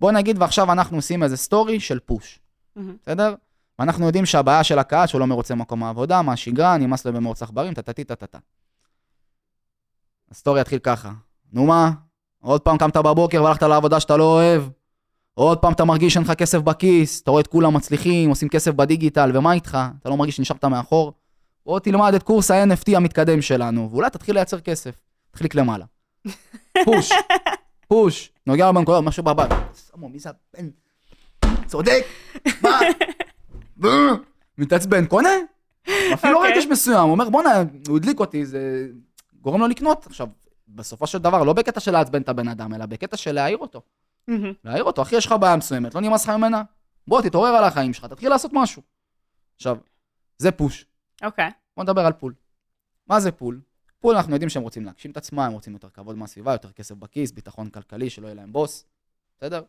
[SPEAKER 2] בוא נגיד ועכשיו אנחנו עושים איזה סטורי של
[SPEAKER 1] push.
[SPEAKER 2] בסדר? ואנחנו יודעים שהבעיה של הקהל שהוא לא מרוצה ממקום העבודה, מהשגרה, נמאס לו במרוץ עכברים, טטטי טטטה. הסטורי יתחיל ככה, נו מה? עוד פעם קמת בבוקר והלכת לעבודה שאתה לא אוהב? עוד פעם אתה מרגיש שאין לך כסף בכיס, אתה רואה את כולם מצליחים, עושים כסף בדיגיטל, ומה איתך? אתה לא מרגיש שנשארת מאחור? בוא תלמד את קורס ה-NFT המתקדם שלנו, ואולי תתחיל לייצר כסף. תחליק למעלה. push, push, נוגע בנקודות, משהו בבית. סמו, מי זה הבן? צודק, מה? מתעצבן, קונה? אפילו
[SPEAKER 1] אוקיי.
[SPEAKER 2] רגש מסוים, הוא אומר בואנה, הוא הדליק אותי, זה גורם לו לקנות. עכשיו, בסופו של דבר, לא בקטע של לעצבן את הבן אדם, אלא בקטע של להעיר אותו. להעיר אותו, אחי, יש לך בעיה מסוימת, לא נמאס לך ממנה? בוא, תתעורר על החיים שלך, תתחיל לעשות משהו. עכשיו, זה push.
[SPEAKER 1] אוקיי.
[SPEAKER 2] בוא נדבר על pull. מה זה pull? pull, אנחנו יודעים שהם רוצים להגשים את עצמם, הם רוצים יותר כבוד מהסביבה, יותר כסף בכיס, ביטחון כלכלי, שלא יהיה להם בוס, בסדר?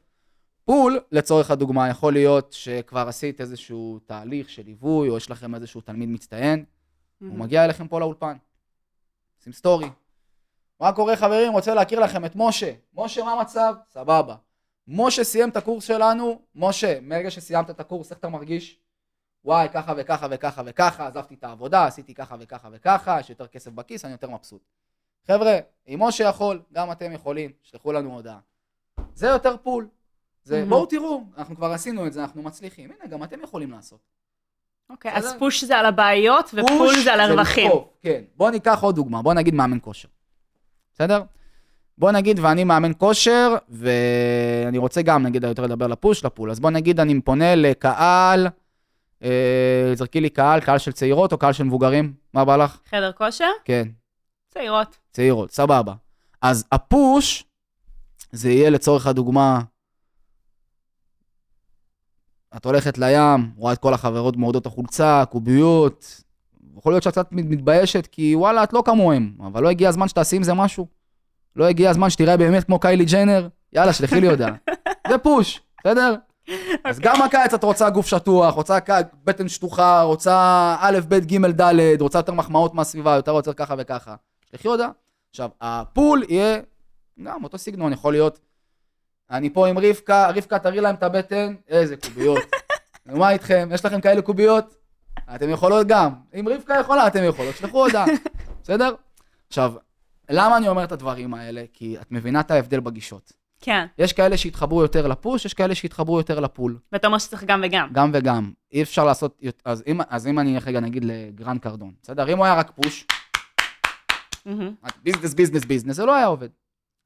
[SPEAKER 2] pull, לצורך הדוגמה, יכול להיות שכבר עשית איזשהו תהליך של ליווי, או יש לכם איזשהו תלמיד מצטיין, הוא
[SPEAKER 1] מהמם.
[SPEAKER 2] מגיע אליכם פה לאולפן. עושים סטורי. מה קורה חברים? רוצה להכיר לכם את משה. משה, מה המצב? סבבה. משה סיים את הקורס שלנו. משה, מרגע שסיימת את הקורס, איך אתה מרגיש? וואי, ככה וככה וככה וככה, עזבתי את העבודה, עשיתי ככה וככה וככה, יש יותר כסף בכיס, אני יותר מבסוט. חבר'ה, אם משה יכול, גם אתם יכולים, שלחו לנו הודעה. זה יותר pull. זה,
[SPEAKER 1] מהמם.
[SPEAKER 2] בואו תראו, אנחנו כבר עשינו את זה, אנחנו מצליחים. הנה, גם אתם יכולים לעשות.
[SPEAKER 1] אוקיי, אז? פוש זה על הבעיות ופול זה על הרווחים.
[SPEAKER 2] כן. בוא ניקח עוד דוגמה, בוא נגיד מאמן כושר. בסדר? בוא נגיד, ואני מאמן כושר, ואני רוצה גם, נגיד, יותר לדבר לפוש, לפול. אז בוא נגיד, אני פונה לקהל, אה, זרקי לי קהל, קהל של צעירות או קהל של מבוגרים? מה בא לך?
[SPEAKER 1] חדר כושר?
[SPEAKER 2] כן,
[SPEAKER 1] צעירות.
[SPEAKER 2] צעירות, סבבה. אז הפוש, זה יהיה לצורך הדוגמה, את הולכת לים, רואה את כל החברות מורדות החולצה, קוביות, יכול להיות שאת קצת מתביישת, כי וואלה, את לא כמוהם, אבל לא הגיע הזמן שתעשי עם זה משהו. לא הגיע הזמן שתראה באמת כמו קיילי ג'נר, יאללה, שלחי לי הודעה. זה פוש, בסדר? אז גם הקיץ את רוצה גוף שטוח, רוצה בטן שטוחה, רוצה א', ב', ג', ד', רוצה יותר מחמאות מהסביבה, יותר רוצה ככה וככה. שלחי הודעה. עכשיו, הפול יהיה גם אותו סגנון, יכול להיות, אני פה עם רבקה, רבקה תראי להם את הבטן, איזה קוביות. נו, מה איתכם? יש לכם כאלה קוביות? אתם יכולות גם. אם רבקה יכולה, אתם יכולות, שלחו הודעה, בסדר? עכשיו, למה אני אומר את הדברים האלה? כי את מבינה את ההבדל בגישות.
[SPEAKER 1] כן.
[SPEAKER 2] יש כאלה שהתחברו יותר לפוש, יש כאלה שהתחברו יותר לפול.
[SPEAKER 1] ואתה אומר שצריך גם וגם.
[SPEAKER 2] גם וגם. אי אפשר לעשות, אז אם, אז אם אני אלך רגע נגיד לגרנד קרדון, בסדר? אם הוא היה רק פוש. business, business, business, זה לא היה עובד.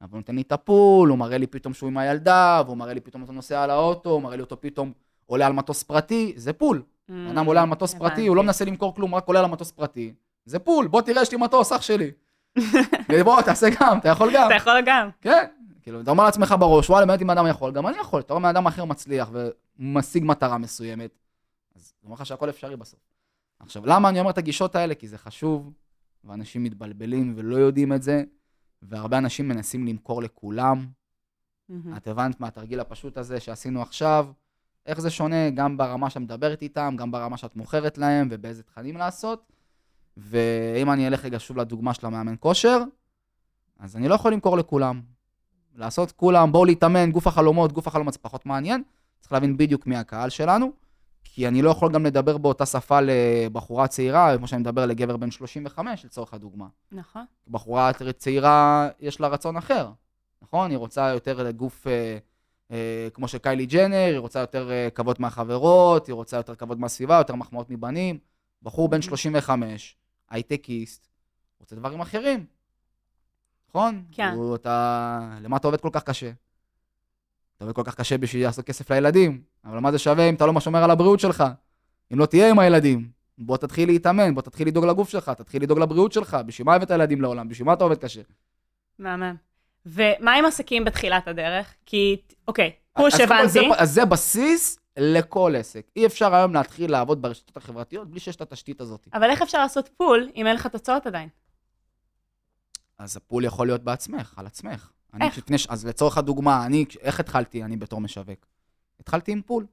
[SPEAKER 2] אבל הוא נותן לי את ה pull, הוא מראה לי פתאום שהוא עם הילדה, והוא מראה לי פתאום אותו נוסע על האוטו, הוא מראה לי אותו פתאום עולה על מטוס פרטי, זה pull. בן אדם עולה על מטוס פרטי, הוא לא. מנסה למכור כלום, רק עולה על המטוס פרטי. זה pull, בוא תראה, יש לי מטוס, אח שלי. בוא, תעשה גם, אתה יכול גם.
[SPEAKER 1] אתה יכול גם.
[SPEAKER 2] כן, כאילו, אתה אומר לעצמך בראש, וואלה, באמת אם אדם יכול, גם אני יכול. אתה רואה אדם אחר מצליח ומשיג מטרה מסוימת, אז זה אומר לך שהכל אפשרי בסוף. עכשיו, למה אני אומר את הגישות האלה? כי זה חשוב, ואנשים מתבלבלים ולא יודעים את זה, והרבה אנשים מנסים למכור לכולם.
[SPEAKER 1] מהמם.
[SPEAKER 2] את הבנת מהתרגיל הפשוט הזה שעשינו עכשיו, איך זה שונה גם ברמה שאת מדברת איתם, גם ברמה שאת מוכרת להם, ובאיזה תכנים לעשות. ואם אני אלך רגע שוב לדוגמה של המאמן כושר, אז אני לא יכול למכור לכולם. לעשות כולם, בואו להתאמן, גוף החלומות, גוף החלומות זה פחות מעניין. צריך להבין בדיוק מי הקהל שלנו, כי אני לא יכול גם לדבר באותה שפה לבחורה צעירה, כמו שאני מדבר לגבר בן 35, לצורך הדוגמה.
[SPEAKER 1] נכון.
[SPEAKER 2] בחורה צעירה, יש לה רצון אחר, נכון? היא רוצה יותר לגוף אה, אה, כמו של קיילי ג'נר, היא רוצה יותר אה, כבוד מהחברות, היא רוצה יותר כבוד מהסביבה, יותר מחמאות מבנים. בחור בן 35, הייטקיסט, רוצה דברים אחרים, נכון?
[SPEAKER 1] כן.
[SPEAKER 2] הוא, אתה... למה אתה עובד כל כך קשה? אתה עובד כל כך קשה בשביל לעשות כסף לילדים, אבל מה זה שווה אם אתה לא שומר על הבריאות שלך? אם לא תהיה עם הילדים, בוא תתחיל להתאמן, בוא תתחיל לדאוג לגוף שלך, תתחיל לדאוג לבריאות שלך, בשביל מה הבאת ילדים לעולם? בשביל מה אתה עובד קשה?
[SPEAKER 1] מהמם. ומה עם עסקים בתחילת הדרך? כי, אוקיי, פוש הבנתי.
[SPEAKER 2] אז זה בסיס לכל עסק. אי אפשר היום להתחיל לעבוד ברשתות החברתיות בלי שיש את התשתית הזאת.
[SPEAKER 1] אבל איך אפשר לעשות פול אם אין לך תוצאות עדיין?
[SPEAKER 2] אז הפול יכול להיות בעצמך, על עצמך. אני
[SPEAKER 1] איך?
[SPEAKER 2] לפני, ש- אז לצורך הדוגמה, אני, איך התחלתי אני בתור משווק? התחלתי עם פול.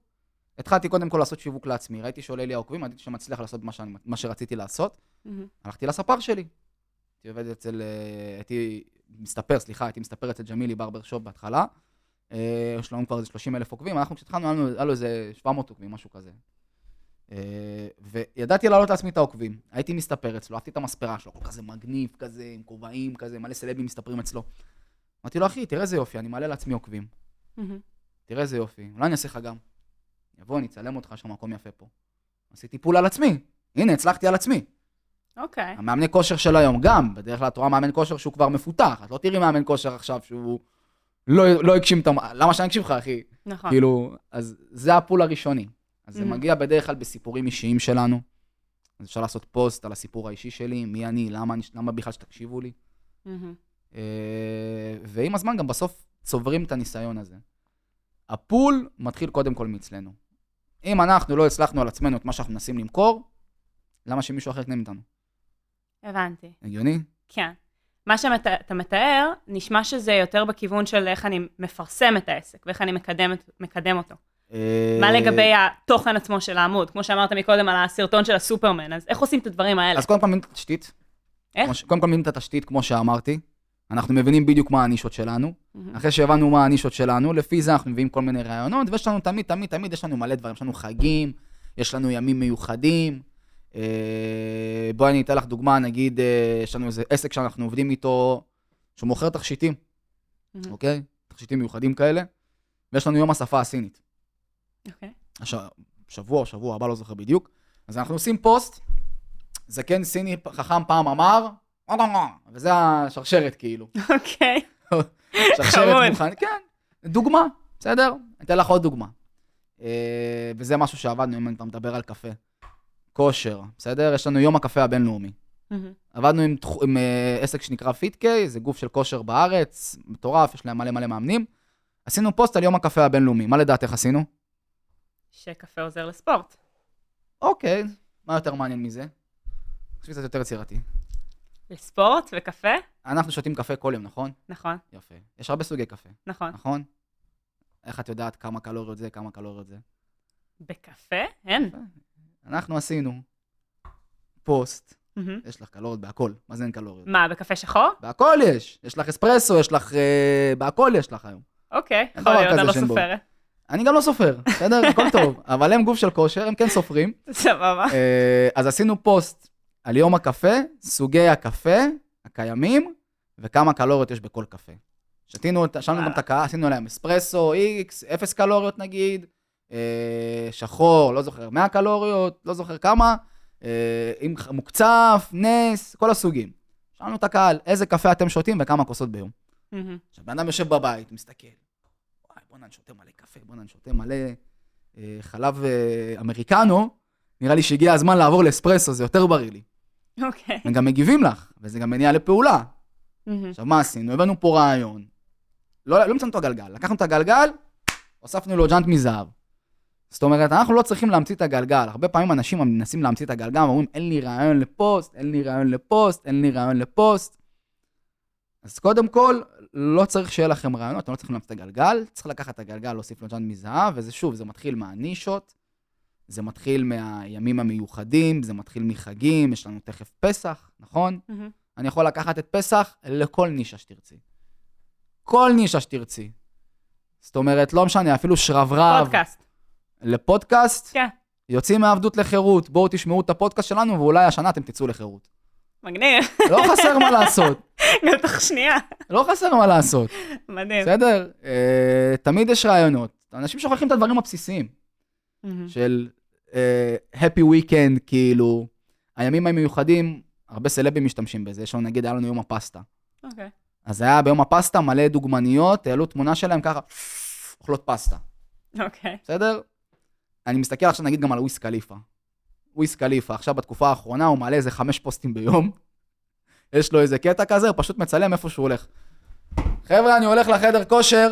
[SPEAKER 2] התחלתי קודם כל לעשות שיווק לעצמי, ראיתי שעולה לי העוקבים, ראיתי שמצליח לעשות מה, שאני, מה שרציתי לעשות,
[SPEAKER 1] מהמם.
[SPEAKER 2] הלכתי לספר שלי. הייתי עובד אצל, אה, הייתי מסתפר, סליחה, הייתי מסתפר אצל ג'מילי ברבר שופ בהתחלה. אה, יש לנו כבר איזה 30 אלף עוקבים, אנחנו כשהתחלנו, היה לנו- איזה 700 עוקבים, משהו כזה. אה, וידעתי להעלות לעצמי את העוקבים. הייתי מסתפר אצלו, אהבתי את המספרה שלו, כזה מגניב כזה, עם כובעים כזה, מלא סלבים מסתפרים אצלו. אמרתי לו, אחי, תראה איזה יופי, אני מעלה לעצמי עוקבים. תראה איזה יופי, אולי אני אעשה לך גם. יבוא, אני אצלם אותך, יש לך מקום יפה פה. עשיתי pull על עצמי. הנה, הצלחתי על עצמי.
[SPEAKER 1] אוקיי.
[SPEAKER 2] המאמני כושר של היום גם, בדרך כלל את רואה מאמן כושר שהוא כבר מפותח, את לא תראי מאמן כושר עכשיו שהוא לא, לא הגשים את המ... למה שאני אקשיב לך, אחי?
[SPEAKER 1] נכון.
[SPEAKER 2] כאילו, אז זה ה pull הראשוני. אז זה
[SPEAKER 1] Mhm.
[SPEAKER 2] מגיע בדרך כלל בסיפורים אישיים שלנו. אז אפשר לעשות פוסט על הסיפור האישי שלי, מי אני, למה, למה בכלל שתקשיבו לי.
[SPEAKER 1] מהמם.
[SPEAKER 2] אה, ועם הזמן גם בסוף צוברים את הניסיון הזה. הפול מתחיל קודם כל מאצלנו. אם אנחנו לא הצלחנו על עצמנו את מה שאנחנו מנסים למכור, למה שמישהו אחר יקנה מאיתנו?
[SPEAKER 1] הבנתי.
[SPEAKER 2] הגיוני?
[SPEAKER 1] כן. מה שאתה מתאר, נשמע שזה יותר בכיוון של איך אני מפרסם את העסק, ואיך אני מקדם, מקדם אותו. מה לגבי התוכן עצמו של העמוד? כמו שאמרת מקודם על הסרטון של הסופרמן, אז איך עושים את הדברים האלה?
[SPEAKER 2] אז קודם כל מבינים את התשתית.
[SPEAKER 1] איך?
[SPEAKER 2] קודם כל מבינים את התשתית, כמו שאמרתי. אנחנו מבינים בדיוק מה הנישות שלנו.
[SPEAKER 1] מהמם.
[SPEAKER 2] אחרי שהבנו מה הנישות שלנו, לפי זה אנחנו מביאים כל מיני רעיונות, ויש לנו תמיד, תמיד, תמיד, יש לנו מלא דברים. יש לנו חגים, יש לנו ימים מיוחדים. אה, בואי אני אתן לך דוגמה, נגיד, אה, יש לנו איזה עסק שאנחנו עובדים איתו, שהוא מוכר תכשיטים,
[SPEAKER 1] מהמם.
[SPEAKER 2] אוקיי? תכשיטים מיוחדים כאלה, ויש לנו יום השפה הסינית.
[SPEAKER 1] אוקיי.
[SPEAKER 2] הש... שבוע שבוע הבא, לא זוכר בדיוק. אז אנחנו עושים פוסט, זקן סיני חכם פעם אמר, וזה השרשרת כאילו.
[SPEAKER 1] אוקיי.
[SPEAKER 2] שרשרת. מוכן, כן, דוגמה, בסדר? אני אתן לך עוד דוגמה. אה, וזה משהו שעבדנו, אם כבר מדבר על קפה. כושר, בסדר? יש לנו יום הקפה הבינלאומי. עבדנו עם, עם אה, עסק שנקרא פיטקיי, זה גוף של כושר בארץ, מטורף, יש להם מלא מלא מאמנים. עשינו פוסט על יום הקפה הבינלאומי, מה לדעתך עשינו?
[SPEAKER 1] שקפה עוזר לספורט.
[SPEAKER 2] אוקיי, מה יותר מעניין מזה? אני חושב קצת יותר יצירתי.
[SPEAKER 1] לספורט וקפה?
[SPEAKER 2] אנחנו שותים קפה כל יום, נכון?
[SPEAKER 1] נכון,
[SPEAKER 2] יפה. יש הרבה סוגי קפה,
[SPEAKER 1] נכון.
[SPEAKER 2] נכון? איך את יודעת כמה קלוריות זה, כמה קלוריות זה?
[SPEAKER 1] בקפה? אין.
[SPEAKER 2] אנחנו עשינו פוסט,
[SPEAKER 1] מהמם.
[SPEAKER 2] יש לך קלוריות בהכל, מה זה אין קלוריות?
[SPEAKER 1] מה, בקפה שחור?
[SPEAKER 2] בהכל יש, יש לך אספרסו, יש לך... אה, בהכל יש לך היום.
[SPEAKER 1] אוקיי, יכול להיות, אני לא. סופרת.
[SPEAKER 2] אני גם לא סופר, בסדר? הכל טוב. אבל הם גוף של כושר, הם כן סופרים.
[SPEAKER 1] סבבה.
[SPEAKER 2] אה, אז עשינו פוסט על יום הקפה, סוגי הקפה הקיימים, וכמה קלוריות יש בכל קפה. שתינו, שאלנו גם. את הקהל, עשינו להם אספרסו, איקס, אפס קלוריות נגיד, אה, שחור, לא זוכר, 100 קלוריות, לא זוכר כמה, אה, עם מוקצף, נס, כל הסוגים. שאלנו את הקהל, איזה קפה אתם שותים וכמה כוסות ביום. עכשיו, בן אדם יושב בבית, מסתכל, וואי, בוא'נה, אני שותה מלא קפה, בוא'נה, אני שותה מלא אה, חלב אה, אמריקנו, נראה לי שהגיע הזמן לעבור לאספרסו, זה יותר בריא לי.
[SPEAKER 1] אוקיי.
[SPEAKER 2] הם גם מגיבים לך, וזה גם מניע לפעולה. עכשיו, מה עשינו? הבאנו פה רעיון. לא, לא מצאנו את הגלגל. לקחנו את הגלגל, הוספנו לו ג'אנט מזהב. זאת אומרת, אנחנו לא צריכים להמציא את הגלגל. הרבה פעמים אנשים מנסים להמציא את הגלגל, ואומרים, אין לי רעיון לפוסט, אין לי רעיון לפוסט, אין לי רעיון לפוסט. אז קודם כל, לא צריך שיהיה לכם רעיונות, אתם לא צריכים להמציא את הגלגל, צריך לקחת את הגלגל, להוסיף לו ג'אנט מזהב, וזה שוב, זה מתחיל מהנישות, זה מתחיל מהימים המיוחדים, זה מתחיל מחגים, יש לנו תכף פסח, נכון?
[SPEAKER 1] מהמם.
[SPEAKER 2] אני יכול לקחת את פסח לכל נישה שתרצי. כל נישה שתרצי. זאת אומרת, לא משנה, אפילו שרברב
[SPEAKER 1] פודקאסט.
[SPEAKER 2] לפודקאסט,
[SPEAKER 1] כן.
[SPEAKER 2] יוצאים מעבדות לחירות. בואו תשמעו את הפודקאסט שלנו, ואולי השנה אתם תצאו לחירות.
[SPEAKER 1] מגניב.
[SPEAKER 2] לא חסר מה לעשות,
[SPEAKER 1] גם תוך שנייה.
[SPEAKER 2] לא חסר מה לעשות,
[SPEAKER 1] מדהים.
[SPEAKER 2] בסדר? אה, תמיד יש רעיונות. אנשים שוכחים את הדברים הבסיסיים. של happy weekend, כאילו, הימים המיוחדים, הרבה סלבים משתמשים בזה. יש לנו, נגיד, היה לנו יום הפסטה.
[SPEAKER 1] אוקיי.
[SPEAKER 2] אז היה ביום הפסטה מלא דוגמניות, העלו תמונה שלהם ככה, אוכלות פסטה,
[SPEAKER 1] אוקיי.
[SPEAKER 2] בסדר? אני מסתכל עכשיו נגיד גם על וויס קליפה. וויס קליפה, עכשיו בתקופה האחרונה הוא מעלה איזה חמש פוסטים ביום. יש לו איזה קטע כזה, הוא פשוט מצלם איפה שהוא הולך. חבר'ה, אני הולך לחדר כושר,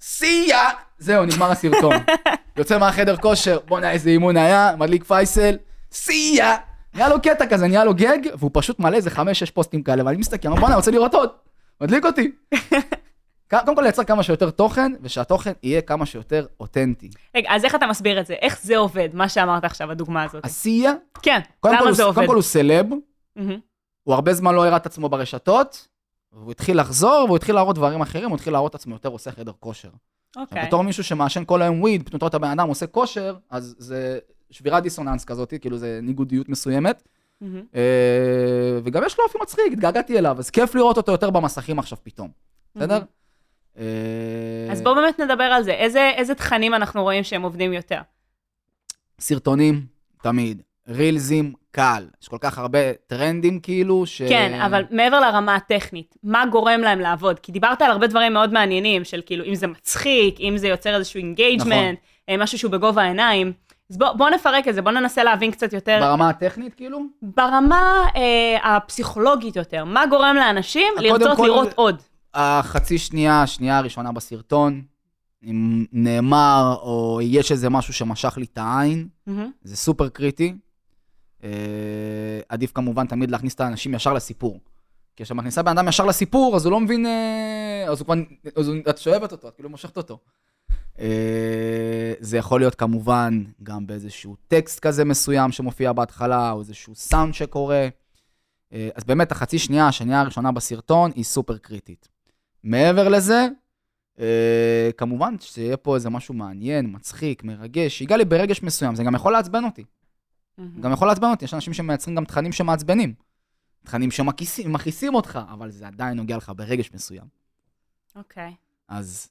[SPEAKER 2] סיה! זהו, נגמר הסרטון. יוצא מהחדר כושר, בואנה איזה אימון היה, מדליק פייסל, סיה! נהיה לו קטע כזה, נהיה לו גג, והוא פשוט מלא איזה חמש-שש פוסטים כאלה, ואני מסתכל, אומר, בואנה, רוצה לראות עוד, מדליק אותי. קודם כל לייצר כמה שיותר תוכן, ושהתוכן יהיה כמה שיותר אותנטי.
[SPEAKER 1] רגע, אז איך אתה מסביר את זה? איך זה עובד, מה שאמרת עכשיו, הדוגמה הזאת?
[SPEAKER 2] עשייה,
[SPEAKER 1] כן, למה זה עובד?
[SPEAKER 2] קודם כל הוא סלב. הוא הרבה זמן לא הראה את עצמו ברשתות, והוא התחיל לחזור, והוא התחיל להראות דברים אחרים, הוא התחיל להראות את עצמו יותר עושה חדר כושר.
[SPEAKER 1] אוקיי.
[SPEAKER 2] בתור מישהו שמעשן כל היום וויד, פתאום אתה הבן אדם עושה כושר, אז זה שבירת דיסוננס כזאת, כאילו זה ניגודיות מסוימת.
[SPEAKER 1] מהמם.
[SPEAKER 2] אה, וגם יש לו אופי מצחיק, התגעגעתי אליו, אז כיף לראות אותו יותר במסכים עכשיו פתאום, בסדר?
[SPEAKER 1] מהמם.
[SPEAKER 2] אה,
[SPEAKER 1] אז בואו באמת נדבר על זה. איזה איזה תכנים אנחנו רואים שהם עובדים יותר?
[SPEAKER 2] סרטונים, תמיד. רילזים, קל. יש כל כך הרבה טרנדים כאילו, ש...
[SPEAKER 1] כן, אבל מעבר לרמה הטכנית, מה גורם להם לעבוד? כי דיברת על הרבה דברים מאוד מעניינים, של כאילו, אם זה מצחיק, אם זה יוצר איזשהו engagement, משהו שהוא בגובה העיניים. אז בואו בוא נפרק את זה, בואו ננסה להבין קצת יותר
[SPEAKER 2] ברמה הטכנית כאילו?
[SPEAKER 1] ברמה אה, הפסיכולוגית יותר. מה גורם לאנשים לרצות
[SPEAKER 2] כל-
[SPEAKER 1] לראות עוד?
[SPEAKER 2] החצי שנייה, השנייה הראשונה בסרטון, אם נאמר או יש איזה משהו שמשך לי את העין,
[SPEAKER 1] מהמם.
[SPEAKER 2] זה סופר קריטי. אה, עדיף כמובן תמיד להכניס את האנשים ישר לסיפור. כי כשאת מכניסה בן אדם ישר לסיפור, אז הוא לא מבין, אה, אז הוא כבר, אז הוא, את שואבת אותו, את כאילו מושכת אותו. אה, זה יכול להיות כמובן גם באיזשהו טקסט כזה מסוים שמופיע בהתחלה, או איזשהו סאונד שקורה. אה, אז באמת החצי שנייה, השנייה הראשונה בסרטון, היא סופר קריטית. מעבר לזה, אה, כמובן שיהיה פה איזה משהו מעניין, מצחיק, מרגש, שיגע לי ברגש מסוים, זה גם יכול לעצבן אותי.
[SPEAKER 1] מהמם.
[SPEAKER 2] גם יכול לעצבן אותי, יש אנשים שמייצרים גם תכנים שמעצבנים. תכנים שמכעיסים מכעיסים אותך, אבל זה עדיין נוגע לך ברגש מסוים.
[SPEAKER 1] אוקיי.
[SPEAKER 2] אז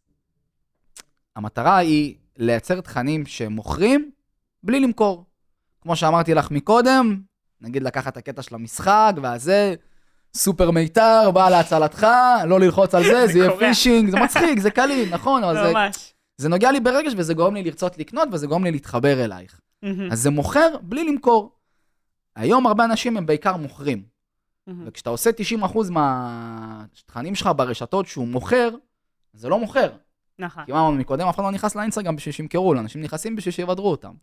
[SPEAKER 2] המטרה היא לייצר תכנים שמוכרים בלי למכור. כמו שאמרתי לך מקודם, נגיד לקחת את הקטע של המשחק והזה, סופר מיתר, בא להצלתך, לא ללחוץ על זה,
[SPEAKER 1] זה
[SPEAKER 2] זה יהיה. פישינג, זה מצחיק, זה קליל, נכון, אבל זה,
[SPEAKER 1] ממש.
[SPEAKER 2] זה נוגע לי ברגש וזה גורם לי לרצות לקנות וזה גורם לי להתחבר אלייך.
[SPEAKER 1] מהמם,
[SPEAKER 2] אז זה מוכר בלי למכור. היום הרבה אנשים הם בעיקר מוכרים,
[SPEAKER 1] מהמם.
[SPEAKER 2] וכשאתה עושה 90% מהתכנים שלך ברשתות שהוא מוכר, זה לא מוכר.
[SPEAKER 1] נכון.
[SPEAKER 2] כי מה אמרנו מקודם, אף אחד לא נכנס לאינסטגרם בשביל שימכרו לו, אנשים נכנסים בשביל שיבדרו אותם.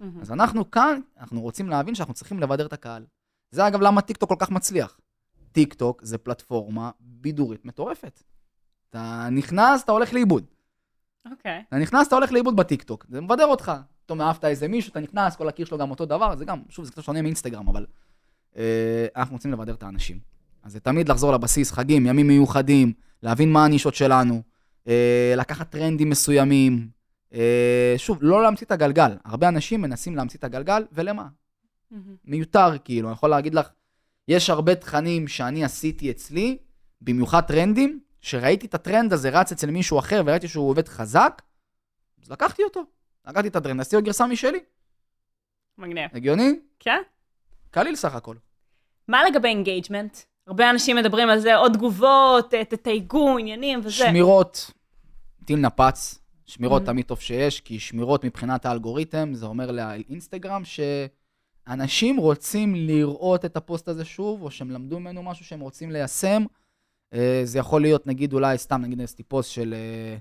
[SPEAKER 1] מהמם.
[SPEAKER 2] אז אנחנו כאן, אנחנו רוצים להבין שאנחנו צריכים לבדר את הקהל. זה אגב למה טיקטוק כל כך מצליח. טיקטוק זה פלטפורמה בידורית מטורפת. אתה נכנס, אתה הולך לאיבוד.
[SPEAKER 1] אוקיי.
[SPEAKER 2] אתה נכנס, אתה הולך לאיבוד בטיקטוק. זה מבדר אותך. פתאום אהבת איזה מישהו, אתה נכנס, כל הקיר שלו גם אותו דבר, זה גם, שוב, זה קצת שונה מאינסטגרם, אבל אה, אנחנו רוצים לבדר את האנשים. אז זה תמיד לחזור לבסיס, חגים, ימים מיוחדים, להבין מה הנישות שלנו, אה, לקחת טרנדים מסוימים. אה, שוב, לא להמציא את הגלגל. הרבה אנשים מנסים להמציא את הגלגל, ולמה?
[SPEAKER 1] מהמם.
[SPEAKER 2] מיותר, כאילו, אני יכול להגיד לך, יש הרבה תכנים שאני עשיתי אצלי, במיוחד טרנדים, שראיתי את הטרנד הזה רץ אצל מישהו אחר וראיתי שהוא עובד חזק, אז לקחתי אותו. לקחתי את הטרנד, עשיתי לו גרסה משלי.
[SPEAKER 1] מגניב.
[SPEAKER 2] הגיוני?
[SPEAKER 1] כן?
[SPEAKER 2] קליל סך הכל.
[SPEAKER 1] מה לגבי engagement? הרבה אנשים מדברים על זה, עוד תגובות, ת- תתייגו, עניינים וזה.
[SPEAKER 2] שמירות, טיל נפץ, שמירות
[SPEAKER 1] Mhm.
[SPEAKER 2] תמיד טוב שיש, כי שמירות מבחינת האלגוריתם, זה אומר לאינסטגרם שאנשים רוצים לראות את הפוסט הזה שוב, או שהם למדו ממנו משהו שהם רוצים ליישם. אה, זה יכול להיות, נגיד, אולי סתם, נגיד, עשיתי פוסט של אה,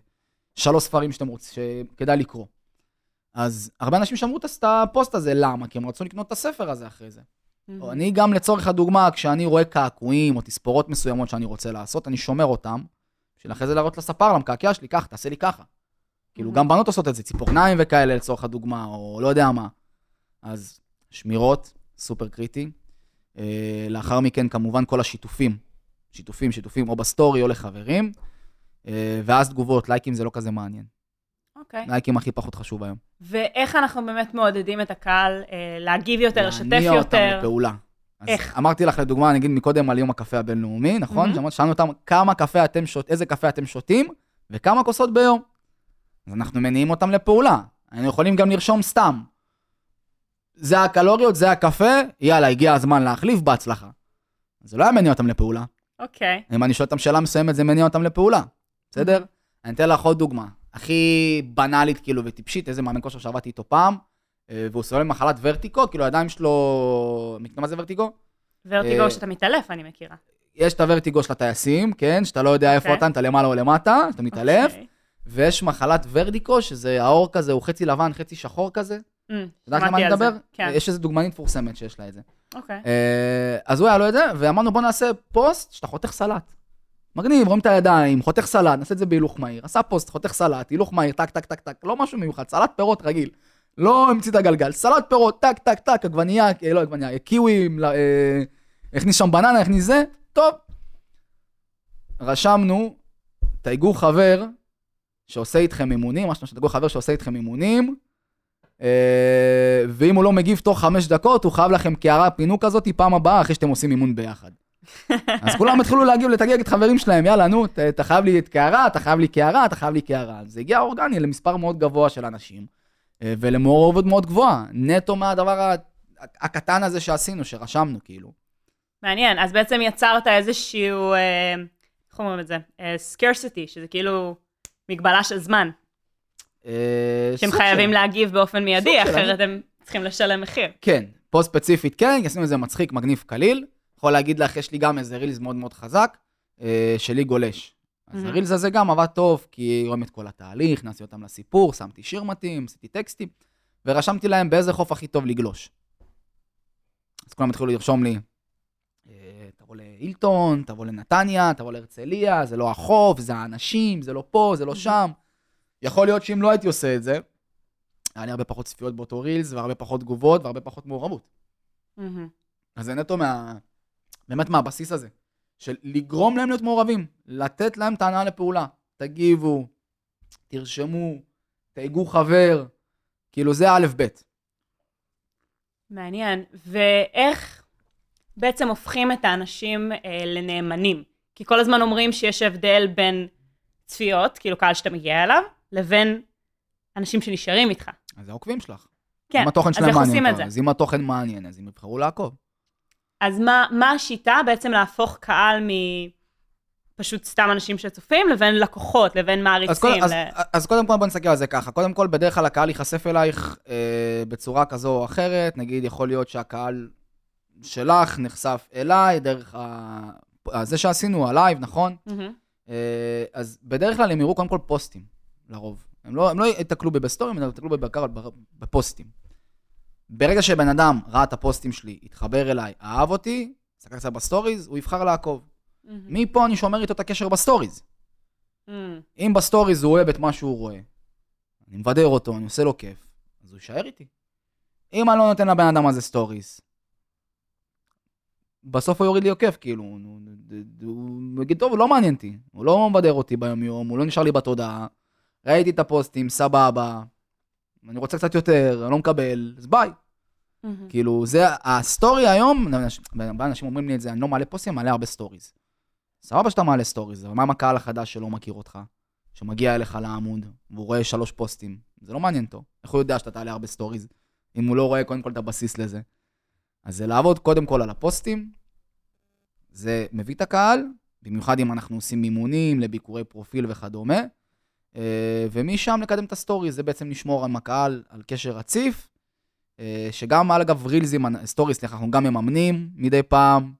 [SPEAKER 2] שלוש ספרים שאתם רוצים, שכדאי לקרוא. אז הרבה אנשים שמעו את הפוסט הזה, למה? כי הם רצו לקנות את הספר הזה אחרי זה. או אני גם לצורך הדוגמה, כשאני רואה קעקועים או תספורות מסוימות שאני רוצה לעשות, אני שומר אותם, בשביל אחרי זה להראות לספר, למקעקע שלי, קח, תעשה לי ככה. כאילו,
[SPEAKER 1] Mhm.
[SPEAKER 2] גם בנות עושות את זה, ציפורניים וכאלה לצורך הדוגמה, או לא יודע מה. אז שמירות, סופר קריטי. אה, לאחר מכן, כמובן, כל השיתופים. שיתופים, שיתופים, או בסטורי או לחברים. אה, ואז תגובות, לייקים זה לא כזה מעניין.
[SPEAKER 1] אוקיי.
[SPEAKER 2] לייקים הכי פחות חשוב היום.
[SPEAKER 1] ואיך אנחנו באמת מעודדים את הקהל אה, להגיב יותר, לשתף
[SPEAKER 2] להניע אותם
[SPEAKER 1] יותר?
[SPEAKER 2] לפעולה.
[SPEAKER 1] איך?
[SPEAKER 2] אמרתי לך לדוגמה, נגיד מקודם על יום הקפה הבינלאומי, נכון?
[SPEAKER 1] מהמם.
[SPEAKER 2] mm שאלנו אותם כמה קפה אתם שות, איזה קפה אתם שותים וכמה כוסות ביום. אז אנחנו מניעים אותם לפעולה. היינו יכולים גם לרשום סתם. זה הקלוריות, זה הקפה, יאללה, הגיע הזמן להחליף, בהצלחה. זה לא היה מניע אותם לפעולה.
[SPEAKER 1] אוקיי.
[SPEAKER 2] אם אני שואל אותם שאלה מסוימת, זה מניע אותם לפעולה. בסדר?
[SPEAKER 1] מהמם.
[SPEAKER 2] אני אתן לך עוד דוגמה. הכי בנאלית, כאילו, וטיפשית, איזה מאמן כושר שעבדתי איתו פעם, אה, והוא סובל ממחלת ורטיקו, כאילו, הידיים שלו... מה זה ורטיגו?
[SPEAKER 1] ורטיגו
[SPEAKER 2] אה,
[SPEAKER 1] שאתה מתעלף, אני מכירה.
[SPEAKER 2] יש את הוורטיגו של הטייסים, כן? שאתה לא יודע איפה
[SPEAKER 1] אוקיי.
[SPEAKER 2] אתה, אתה למעלה או למטה, שאתה מתעלף,
[SPEAKER 1] אוקיי.
[SPEAKER 2] ויש מחלת ורטיקו, שזה העור כזה, הוא חצי לבן, חצי שחור כזה.
[SPEAKER 1] Mm,
[SPEAKER 2] יודעת על מה אני. מדבר?
[SPEAKER 1] כן.
[SPEAKER 2] יש איזה דוגמנית מפורסמת שיש לה את זה.
[SPEAKER 1] אוקיי.
[SPEAKER 2] אה, אז הוא היה לו את זה, ואמרנו בוא נעשה פוסט שאתה חותך סלט. מגניב, רואים את הידיים, חותך סלט, נעשה את זה בהילוך מהיר. עשה פוסט, חותך סלט, הילוך מהיר, טק, טק, טק, טק, לא משהו מיוחד, סלט פירות רגיל. לא המציא את הגלגל, סלט פירות, טק, טק, טק, עגבנייה, אה, לא עגבנייה, קיווי, אה, הכניס שם בננה, הכניס זה, טוב. רשמנו, תייגו חבר שעושה איתכם אימונים, משהו שתייגו חבר שעושה איתכם אימונים, ואם הוא לא מגיב תוך חמש דקות, הוא חייב לכם קערה פינוק כזאת פעם הבאה אחרי שאתם עושים אימון ביחד. אז כולם התחילו להגיב, לתגג את חברים שלהם, יאללה, נו, אתה חייב לי את קערה, אתה חייב לי קערה, אתה חייב לי קערה. זה הגיע אורגני למספר מאוד גבוה של אנשים, אה, ולמעורבות מאוד גבוהה, נטו מהדבר הקטן הזה שעשינו, שרשמנו, כאילו.
[SPEAKER 1] מעניין, אז בעצם יצרת איזשהו, אה, איך אומרים את זה? אה, scarcity, שזה כאילו מגבלה של זמן,
[SPEAKER 2] אה,
[SPEAKER 1] שהם
[SPEAKER 2] סוג
[SPEAKER 1] חייבים
[SPEAKER 2] של-
[SPEAKER 1] להגיב באופן מיידי, אחרת הם צריכים לשלם מחיר.
[SPEAKER 2] כן, פה ספציפית כן, עשינו את זה מצחיק, מגניב, קליל. יכול להגיד לך, יש לי גם איזה רילס מאוד מאוד חזק, אה, שלי גולש. אז
[SPEAKER 1] מהמם.
[SPEAKER 2] הרילס הזה גם עבד טוב, כי רואים את כל התהליך, הכנסתי אותם לסיפור, שמתי שיר מתאים, עשיתי טקסטים, ורשמתי להם באיזה חוף הכי טוב לגלוש. אז כולם התחילו לרשום לי, אה, תבוא להילטון, תבוא לנתניה, תבוא להרצליה, זה לא החוף, זה האנשים, זה לא פה, זה לא שם. יכול להיות שאם לא הייתי עושה את זה, היה לי הרבה פחות צפיות באותו רילס, והרבה פחות תגובות, והרבה פחות מעורבות.
[SPEAKER 1] מהמם.
[SPEAKER 2] אז זה נטו מה... באמת מהבסיס הזה, של לגרום להם להיות מעורבים, לתת להם ההנאה לפעולה. תגיבו, תרשמו, תהיגו חבר, כאילו זה א' ב'.
[SPEAKER 1] מעניין. ואיך בעצם הופכים את האנשים אה, לנאמנים? כי כל הזמן אומרים שיש הבדל בין צפיות, כאילו קהל שאתה מגיע אליו, לבין אנשים שנשארים איתך.
[SPEAKER 2] אז זה העוקבים שלך.
[SPEAKER 1] כן,
[SPEAKER 2] אם התוכן
[SPEAKER 1] אז
[SPEAKER 2] שלהם
[SPEAKER 1] עושים
[SPEAKER 2] מעניין
[SPEAKER 1] את זה?
[SPEAKER 2] אותם, אז אם התוכן מעניין, אז הם יבחרו לעקוב.
[SPEAKER 1] אז מה, מה השיטה בעצם להפוך קהל מפשוט סתם אנשים שצופים, לבין לקוחות, לבין
[SPEAKER 2] אז,
[SPEAKER 1] מעריצים?
[SPEAKER 2] קודם, אז,
[SPEAKER 1] ל...
[SPEAKER 2] אז קודם כל בוא נסתכל על זה ככה. קודם כל, בדרך כלל הקהל ייחשף אלייך אה, בצורה כזו או אחרת. נגיד, יכול להיות שהקהל שלך נחשף אליי דרך ה... זה שעשינו, הלייב, נכון?
[SPEAKER 1] מהמם.
[SPEAKER 2] אה, אז בדרך כלל הם יראו קודם כל פוסטים, לרוב. הם לא, הם לא יתקלו בי בסטורים, הם יתקלו בעיקר בפוסטים. ברגע שבן אדם ראה את הפוסטים שלי, התחבר אליי, אהב אותי, הסתכל קצת בסטוריז, הוא יבחר לעקוב.
[SPEAKER 1] מהמם.
[SPEAKER 2] מפה אני שומר איתו את הקשר בסטוריז.
[SPEAKER 1] מהמם.
[SPEAKER 2] אם בסטוריז הוא אוהב את מה שהוא רואה, אני מבדר אותו, אני עושה לו כיף, אז הוא יישאר איתי. אם אני לא נותן לבן אדם הזה סטוריז, בסוף הוא יוריד לי עוקב, כאילו, הוא יגיד, טוב, הוא לא מעניין אותי, הוא לא מבדר אותי ביום-יום, הוא לא נשאר לי בתודעה, ראיתי את הפוסטים, סבבה, אני רוצה קצת יותר, אני לא מקבל, אז ביי. כאילו, זה, הסטורי היום, הרבה אנשים אומרים לי את זה, אני לא מעלה פוסטים, אני מעלה הרבה סטוריז. סבבה שאתה מעלה סטוריז, אבל מה עם הקהל החדש שלא מכיר אותך, שמגיע אליך לעמוד, והוא רואה שלוש פוסטים, זה לא מעניין אותו. איך הוא יודע שאתה תעלה הרבה סטוריז, אם הוא לא רואה קודם כל את הבסיס לזה? אז זה לעבוד קודם כל על הפוסטים, זה מביא את הקהל, במיוחד אם אנחנו עושים מימונים לביקורי פרופיל וכדומה, ומשם לקדם את הסטוריז, זה בעצם לשמור עם הקהל על קשר רציף, אה, שגם, אגב, רילזים, סטוריז, סליחה, אנחנו גם מממנים מדי פעם,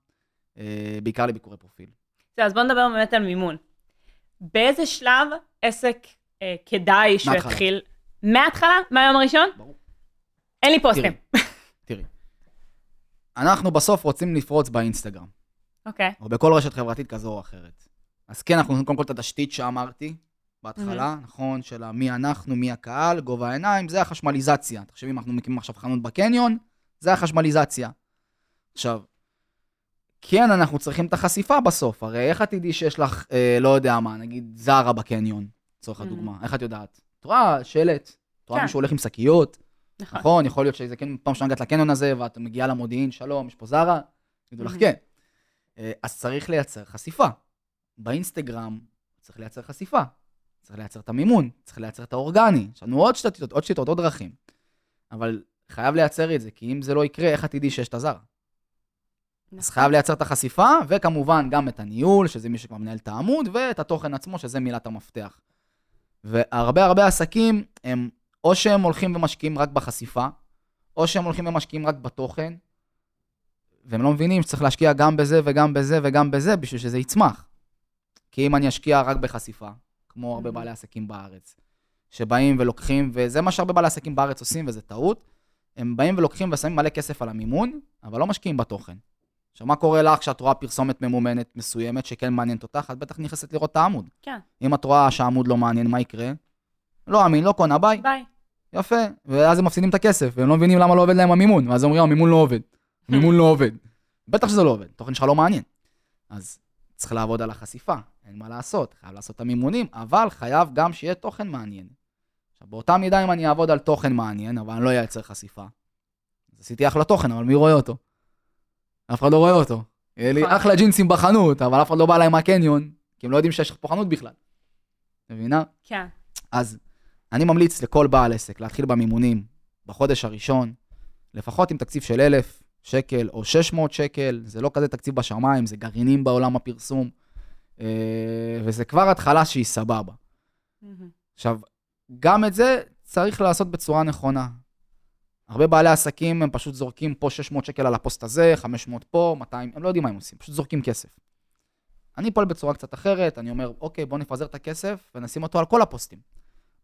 [SPEAKER 2] אה, בעיקר לביקורי פרופיל.
[SPEAKER 1] אז בוא נדבר באמת על מימון. באיזה שלב עסק אה, כדאי שהוא. יתחיל? מההתחלה? מהיום הראשון?
[SPEAKER 2] ברור.
[SPEAKER 1] אין לי פוסטים.
[SPEAKER 2] תראי, אנחנו בסוף רוצים לפרוץ באינסטגרם,
[SPEAKER 1] אוקיי.
[SPEAKER 2] או בכל רשת חברתית כזו או אחרת. אז כן, אנחנו נותנים קודם כל את התשתית שאמרתי בהתחלה, נכון? של מי אנחנו, מי הקהל, גובה העיניים, זה החשמליזציה. תחשבי, אם אנחנו מקימים עכשיו חנות בקניון, זה החשמליזציה. עכשיו, כן, אנחנו צריכים את החשיפה בסוף. הרי איך את תדעי שיש לך, אה, לא יודע מה, נגיד זרה בקניון, לצורך
[SPEAKER 1] Mhm.
[SPEAKER 2] הדוגמה? איך את יודעת? את רואה שלט, את רואה
[SPEAKER 1] כן.
[SPEAKER 2] מישהו הולך עם שקיות,
[SPEAKER 1] נכון.
[SPEAKER 2] נכון, יכול להיות שזה כן פעם ראשונה הגעת לקניון הזה, ואת מגיעה למודיעין, שלום, יש פה זרה, יגידו לך
[SPEAKER 1] Mhm.
[SPEAKER 2] כן. אה, אז צריך לייצר חשיפה. באינסטגרם צריך לייצר חשיפה. צריך לייצר את המימון, צריך לייצר את האורגני. יש לנו עוד שיטות, עוד שיטות, עוד דרכים. אבל חייב לייצר את זה, כי אם זה לא יקרה, איך את תדעי שיש את הזר? אז
[SPEAKER 1] נכון.
[SPEAKER 2] חייב לייצר את החשיפה, וכמובן גם את הניהול, שזה מי שכבר מנהל את העמוד, ואת התוכן עצמו, שזה מילת המפתח. והרבה הרבה עסקים, הם או שהם הולכים ומשקיעים רק בחשיפה, או שהם הולכים ומשקיעים רק בתוכן, והם לא מבינים שצריך להשקיע גם בזה וגם בזה וגם בזה בשביל שזה יצמח. כי אם אני אשקיע רק בחשיפה, כמו הרבה. בעלי עסקים בארץ, שבאים ולוקחים, וזה מה שהרבה בעלי עסקים בארץ עושים, וזה טעות, הם באים ולוקחים ושמים מלא כסף על המימון, אבל לא משקיעים בתוכן. עכשיו, מה קורה לך כשאת רואה פרסומת ממומנת מסוימת שכן מעניינת אותך? את בטח נכנסת לראות את העמוד.
[SPEAKER 1] כן.
[SPEAKER 2] אם את רואה שהעמוד לא מעניין, מה יקרה? לא אמין, לא קונה, ביי.
[SPEAKER 1] ביי.
[SPEAKER 2] יפה. ואז הם מפסידים את הכסף, והם לא מבינים למה לא עובד להם המימון. ואז אומרים, המימון לא עובד. המימון לא עובד. בטח שזה לא עובד, התוכן שלך לא מעניין. אז צריך לעבוד על החשיפה, אין מה לעשות. חייב לעשות את המימונים, אבל חייב גם שיהיה תוכן מעניין. עכשיו, באותה מידה, אם אני אעבוד על תוכן מעניין, אבל אני לא אייצר חשיפה, אז עשיתי אחלה תוכן, אבל מי רואה אותו? אף אחד לא רואה אותו. יהיה לי
[SPEAKER 1] נכון.
[SPEAKER 2] אחלה ג'ינסים בחנות, אבל אף אחד לא בא אליי מהקניון, כי הם לא יודעים שיש לך פה חנות בכלל. מבינה?
[SPEAKER 1] כן.
[SPEAKER 2] אז אני ממליץ לכל בעל עסק להתחיל במימונים בחודש הראשון, לפחות עם תקציב של 1,000 שקל או 600 שקל, זה לא כזה תקציב בשמיים, זה גרעינים בעולם הפרסום, וזה כבר התחלה שהיא סבבה. עכשיו, גם את זה צריך לעשות בצורה נכונה. הרבה בעלי עסקים הם פשוט זורקים פה 600 שקל על הפוסט הזה, 500 פה, 200, הם לא יודעים מה הם עושים, פשוט זורקים כסף. אני פועל בצורה קצת אחרת, אני אומר, אוקיי, בוא נפזר את הכסף ונשים אותו על כל הפוסטים.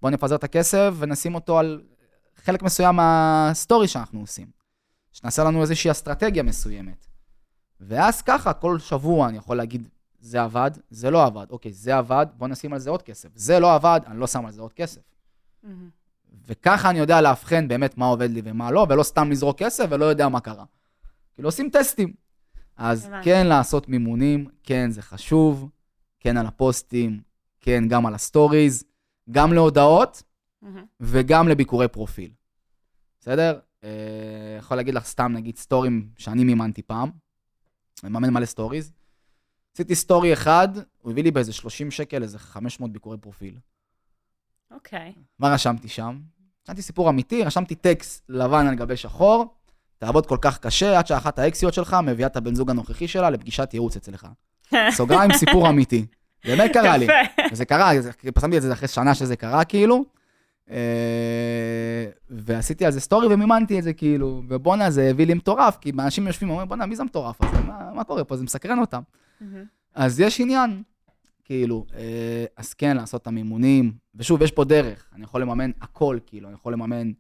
[SPEAKER 2] בוא נפזר את הכסף ונשים אותו על חלק מסוים מהסטורי שאנחנו עושים. שנעשה לנו איזושהי אסטרטגיה מסוימת. ואז ככה, כל שבוע אני יכול להגיד, זה עבד, זה לא עבד. אוקיי, זה עבד, בוא נשים על זה עוד כסף. זה לא עבד, אני לא שם על זה עוד כסף.
[SPEAKER 1] מהמם.
[SPEAKER 2] וככה אני יודע לאבחן באמת מה עובד לי ומה לא, ולא סתם לזרוק כסף ולא יודע מה קרה. כאילו עושים טסטים. אז
[SPEAKER 1] הבנתי.
[SPEAKER 2] כן לעשות מימונים, כן זה חשוב, כן על הפוסטים, כן גם על הסטוריז, גם להודעות
[SPEAKER 1] מהמם.
[SPEAKER 2] וגם לביקורי פרופיל. בסדר? אה, יכול להגיד לך סתם נגיד סטורים שאני מימנתי פעם, אני מממן מלא סטוריז. עשיתי סטורי אחד, הוא הביא לי באיזה 30 שקל איזה 500 ביקורי פרופיל.
[SPEAKER 1] אוקיי.
[SPEAKER 2] מה רשמתי שם? רשמתי סיפור אמיתי, רשמתי טקסט לבן על גבי שחור, תעבוד כל כך קשה עד שאחת האקסיות שלך מביאה את הבן זוג הנוכחי שלה לפגישת ייעוץ אצלך. סוגריים, סיפור אמיתי. באמת קרה לי. וזה קרה, פרסמתי את זה אחרי שנה שזה קרה, כאילו. אה, ועשיתי על זה סטורי ומימנתי את זה, כאילו. ובואנה, זה הביא לי מטורף, כי אנשים יושבים ואומרים, בואנה, מי זה המטורף הזה? מה, מה קורה פה? זה מסקרן אותם.
[SPEAKER 1] מהמם.
[SPEAKER 2] אז יש עניין, כאילו, אה, אז כן, לעשות את המימונים. ושוב, יש פה דרך, אני יכול לממן הכל, כאילו, אני יכול לממן...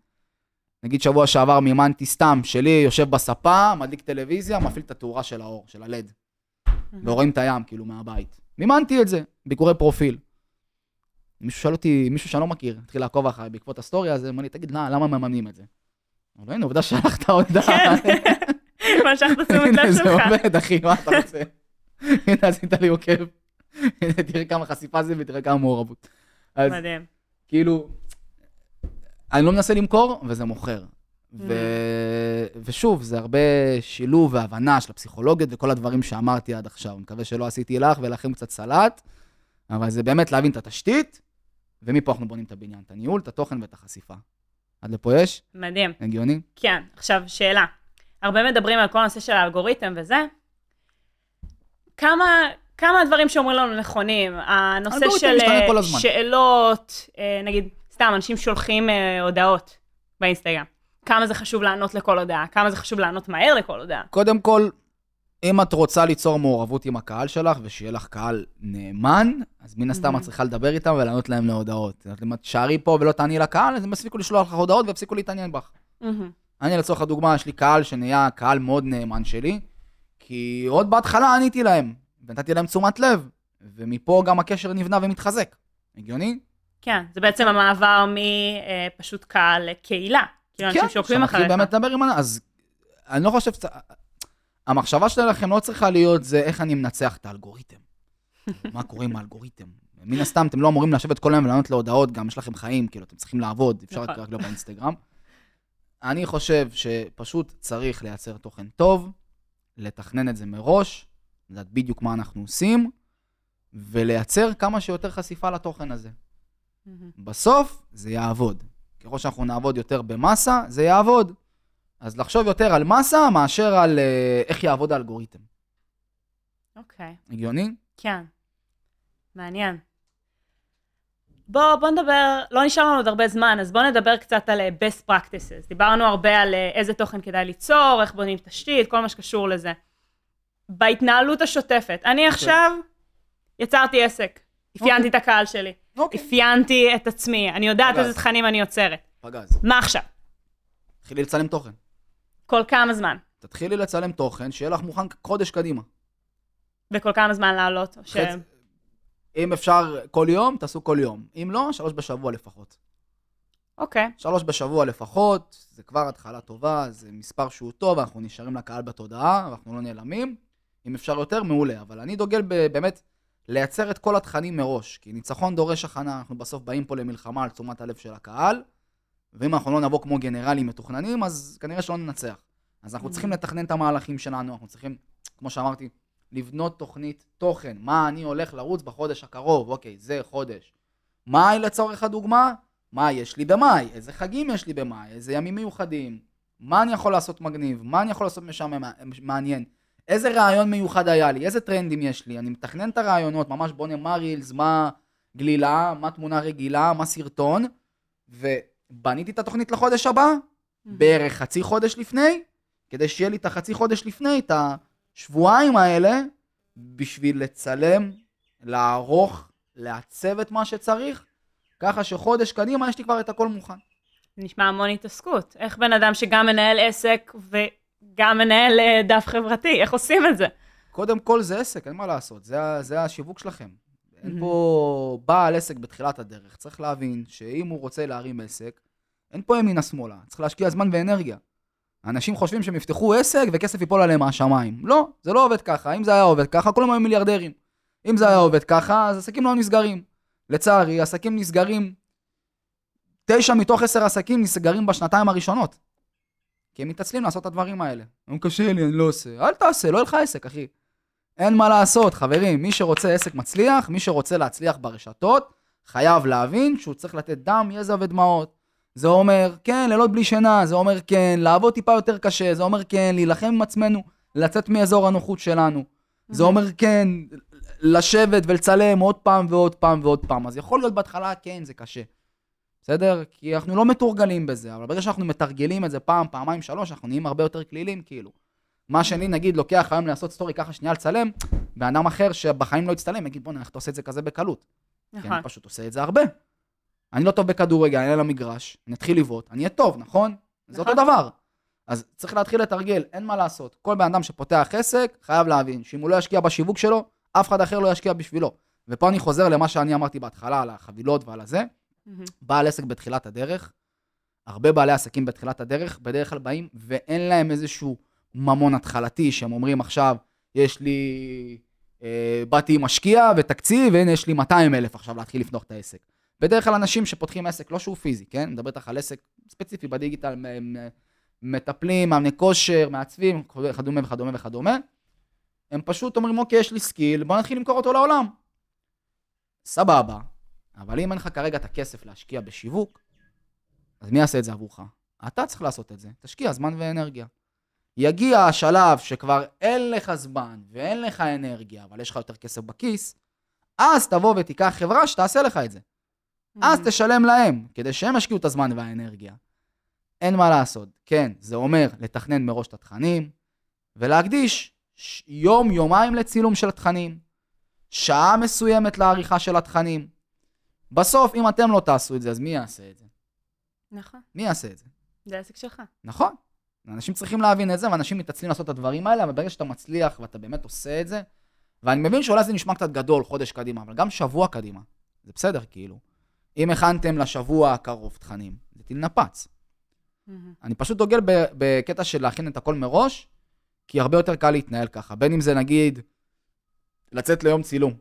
[SPEAKER 2] נגיד שבוע שעבר מימנתי סתם, שלי יושב בספה, מדליק טלוויזיה, מפעיל את התאורה של האור, של הלד. ורואים את הים, כאילו, מהבית. מימנתי את זה, ביקורי פרופיל. מישהו שאל אותי, מישהו שאני לא מכיר, התחיל לעקוב אחריי בעקבות הסטורי הזה, אמר לי, תגיד, למה למה מממנים את זה? לו, הנה, עובדה שלחת הודעה.
[SPEAKER 1] כן. משכת תשומת לב
[SPEAKER 2] הנה, זה
[SPEAKER 1] שלך.
[SPEAKER 2] עובד, אחי, מה אתה רוצה? הנה, עשית לי עוקב. תראה כמה חשיפה זה ותראה כמה מעורבות. אז
[SPEAKER 1] מדהים.
[SPEAKER 2] כאילו, אני לא מנסה למכור, וזה מוכר. ו... ושוב, זה הרבה שילוב והבנה של הפסיכולוגיות וכל הדברים שאמרתי עד עכשיו. אני מקווה שלא עשיתי לך ולכם קצת סלט, אבל זה באמת להבין את התשתית, ומפה אנחנו בונים את הבניין, את הניהול, את התוכן ואת החשיפה. עד לפה יש?
[SPEAKER 1] מדהים.
[SPEAKER 2] הגיוני?
[SPEAKER 1] כן, עכשיו שאלה. הרבה מדברים על כל הנושא של האלגוריתם וזה. כמה, כמה הדברים שאומרים לנו נכונים? הנושא של אה. שאלות, אה, נגיד, סתם, אנשים שולחים אה, הודעות באינסטגרם. כמה זה חשוב לענות לכל הודעה? כמה זה חשוב לענות מהר לכל הודעה?
[SPEAKER 2] קודם כל, אם את רוצה ליצור מעורבות עם הקהל שלך, ושיהיה לך קהל נאמן, אז מן הסתם
[SPEAKER 1] Mhm.
[SPEAKER 2] את צריכה לדבר איתם ולענות להם להודעות. אם את תשארי פה ולא תעני לקהל, אז הם יפסיקו לשלוח לך הודעות ויפסיקו להתעניין בך.
[SPEAKER 1] מהמם.
[SPEAKER 2] אני לצורך הדוגמה, יש לי קהל שנהיה קהל מאוד נאמן שלי, כי עוד בהתחלה עניתי להם, ונתתי להם תשומת לב, ומפה גם הקשר נבנה ומתחזק. הגיוני?
[SPEAKER 1] כן, זה בעצם המעבר מפשוט קהל לקהילה. כאילו, אנשים שעוקבים
[SPEAKER 2] כן, שמתחיל
[SPEAKER 1] אחריך.
[SPEAKER 2] באמת לדבר עם... אז אני לא חושב... המחשבה שלכם לא צריכה להיות זה איך אני מנצח את האלגוריתם. מה קורה עם האלגוריתם? מן הסתם, אתם לא אמורים לשבת כל היום ולענות להודעות, גם יש לכם חיים, כאילו, אתם צריכים לעבוד, אפשר
[SPEAKER 1] נכון.
[SPEAKER 2] רק לא באינסטגרם. אני חושב שפשוט צריך לייצר תוכן טוב, לתכנן את זה מראש, לדעת בדיוק מה אנחנו עושים, ולייצר כמה שיותר חשיפה לתוכן הזה.
[SPEAKER 1] מהמם.
[SPEAKER 2] בסוף זה יעבוד. ככל שאנחנו נעבוד יותר במסה, זה יעבוד. אז לחשוב יותר על מסה מאשר על אה, איך יעבוד האלגוריתם.
[SPEAKER 1] אוקיי.
[SPEAKER 2] הגיוני?
[SPEAKER 1] כן. מעניין. בוא, בוא נדבר, לא נשאר לנו עוד הרבה זמן, אז בוא נדבר קצת על אה, best practices. דיברנו הרבה על אה, איזה תוכן כדאי ליצור, איך בונים תשתית, כל מה שקשור לזה. בהתנהלות השוטפת, אני עכשיו יצרתי עסק, אפיינתי את הקהל שלי,
[SPEAKER 2] אוקיי.
[SPEAKER 1] אפיינתי את עצמי, אני יודעת
[SPEAKER 2] פגז.
[SPEAKER 1] איזה תכנים אני יוצרת.
[SPEAKER 2] פגז.
[SPEAKER 1] מה עכשיו?
[SPEAKER 2] תתחילי לצלם תוכן.
[SPEAKER 1] כל כמה זמן?
[SPEAKER 2] תתחילי לצלם תוכן, שיהיה לך מוכן חודש קדימה.
[SPEAKER 1] וכל כמה זמן לעלות? או ש...
[SPEAKER 2] חצי- אם אפשר כל יום, תעשו כל יום. אם לא, שלוש בשבוע לפחות.
[SPEAKER 1] אוקיי,
[SPEAKER 2] שלוש בשבוע לפחות, זה כבר התחלה טובה, זה מספר שהוא טוב, אנחנו נשארים לקהל בתודעה, אנחנו לא נעלמים. אם אפשר יותר, מעולה. אבל אני דוגל ב- באמת לייצר את כל התכנים מראש, כי ניצחון דורש הכנה, אנחנו בסוף באים פה למלחמה על תשומת הלב של הקהל, ואם אנחנו לא נבוא כמו גנרלים מתוכננים, אז כנראה שלא ננצח. אז אנחנו
[SPEAKER 1] Mhm.
[SPEAKER 2] צריכים לתכנן את המהלכים שלנו, אנחנו צריכים, כמו שאמרתי, לבנות תוכנית תוכן, מה אני הולך לרוץ בחודש הקרוב, אוקיי, זה חודש. מאי לצורך הדוגמה, מה יש לי במאי, איזה חגים יש לי במאי, איזה ימים מיוחדים, מה אני יכול לעשות מגניב, מה אני יכול לעשות משעמם, מעניין, איזה רעיון מיוחד היה לי, איזה טרנדים יש לי, אני מתכנן את הרעיונות, ממש בונה מה רילס, מה גלילה, מה תמונה רגילה, מה סרטון, ובניתי את התוכנית לחודש הבא, בערך חצי חודש לפני, כדי שיהיה לי את החצי חודש לפני, את השבועיים האלה, בשביל לצלם, לערוך, לעצב את מה שצריך, ככה שחודש קדימה יש לי כבר את הכל מוכן.
[SPEAKER 1] נשמע המון התעסקות. איך בן אדם שגם מנהל עסק וגם מנהל אה, דף חברתי, איך עושים את זה?
[SPEAKER 2] קודם כל זה עסק, אין מה לעשות, זה, זה השיווק שלכם. אין. פה בעל עסק בתחילת הדרך, צריך להבין שאם הוא רוצה להרים עסק, אין פה ימינה שמאלה, צריך להשקיע זמן ואנרגיה. אנשים חושבים שהם יפתחו עסק וכסף ייפול עליהם מהשמיים. לא, זה לא עובד ככה. אם זה היה עובד ככה, כולם היו מיליארדרים. אם זה היה עובד ככה, אז עסקים לא נסגרים. לצערי, עסקים נסגרים, תשע מתוך עשר עסקים נסגרים בשנתיים הראשונות. כי הם מתעצלים לעשות את הדברים האלה. הם קשה לי, אני לא עושה. אל תעשה, לא יהיה לך עסק, אחי. אין מה לעשות, חברים. מי שרוצה עסק מצליח, מי שרוצה להצליח ברשתות, חייב להבין שהוא צריך לתת דם, יזע ודמעות. זה אומר, כן, לילות בלי שינה, זה אומר, כן, לעבוד טיפה יותר קשה, זה אומר, כן, להילחם עם עצמנו, לצאת מאזור הנוחות שלנו. זה אומר, כן, לשבת ולצלם עוד פעם ועוד פעם ועוד פעם. אז יכול להיות בהתחלה, כן, זה קשה. בסדר? כי אנחנו לא מתורגלים בזה, אבל ברגע שאנחנו מתרגלים את זה פעם, פעמיים, שלוש, אנחנו נהיים הרבה יותר כלילים, כאילו. מה שאני, נגיד, לוקח היום לעשות סטורי ככה שנייה לצלם, בן אדם אחר שבחיים לא יצטלם, יגיד, בוא'נה, איך אתה עושה את זה כזה בקלות? כי
[SPEAKER 1] נכון.
[SPEAKER 2] אני פשוט עושה את זה הרבה. אני לא טוב בכדורגל, אני אעלה למגרש, אני אתחיל לבעוט, אני אהיה טוב, נכון? זה אותו
[SPEAKER 1] נכון.
[SPEAKER 2] דבר. אז צריך להתחיל לתרגל, אין מה לעשות. כל בן אדם שפותח עסק, חייב להבין שאם הוא לא ישקיע בשיווק שלו, אף אחד אחר לא ישקיע בשבילו. ופה אני חוזר למה שאני אמרתי בהתחלה, על החבילות ועל הזה. בעל עסק בתחילת הדרך, הרבה בעלי עסקים בתחילת הדרך, בדרך כלל באים ואין להם איזשהו ממון התחלתי, שהם אומרים עכשיו, יש לי, אה, באתי עם משקיע ותקציב, והנה יש לי 200 אלף עכשיו להתחיל לפתוח את העסק. בדרך כלל אנשים שפותחים עסק, לא שהוא פיזי, כן? אני מדבר איתך על עסק ספציפי בדיגיטל, מטפלים, מאמני כושר, מעצבים, וכדומה וכדומה וכדומה. הם פשוט אומרים, אוקיי, יש לי skill, בוא נתחיל למכור אותו לעולם. סבבה, אבל אם אין לך כרגע את הכסף להשקיע בשיווק, אז מי יעשה את זה עבורך? אתה צריך לעשות את זה, תשקיע זמן ואנרגיה. יגיע השלב שכבר אין לך זמן ואין לך אנרגיה, אבל יש לך יותר כסף בכיס, אז תבוא ותיקח חברה שתעשה לך את זה. אז
[SPEAKER 1] מהמם.
[SPEAKER 2] תשלם להם, כדי שהם ישקיעו את הזמן והאנרגיה. אין מה לעשות. כן, זה אומר לתכנן מראש את התכנים, ולהקדיש יום-יומיים לצילום של התכנים, שעה מסוימת לעריכה של התכנים. בסוף, אם אתם לא תעשו את זה, אז מי יעשה את זה?
[SPEAKER 1] נכון,
[SPEAKER 2] מי יעשה את זה?
[SPEAKER 1] זה העסק שלך.
[SPEAKER 2] נכון. אנשים צריכים להבין את זה, ואנשים מתעצלים לעשות את הדברים האלה, אבל ברגע שאתה מצליח ואתה באמת עושה את זה, ואני מבין שאולי זה נשמע קצת גדול, חודש קדימה, אבל גם שבוע קדימה. זה בסדר, כאילו. אם הכנתם לשבוע הקרוב תכנים, זה טיל נפץ.
[SPEAKER 1] מהמם.
[SPEAKER 2] אני פשוט דוגל בקטע של להכין את הכל מראש, כי הרבה יותר קל להתנהל ככה. בין אם זה נגיד לצאת ליום צילום.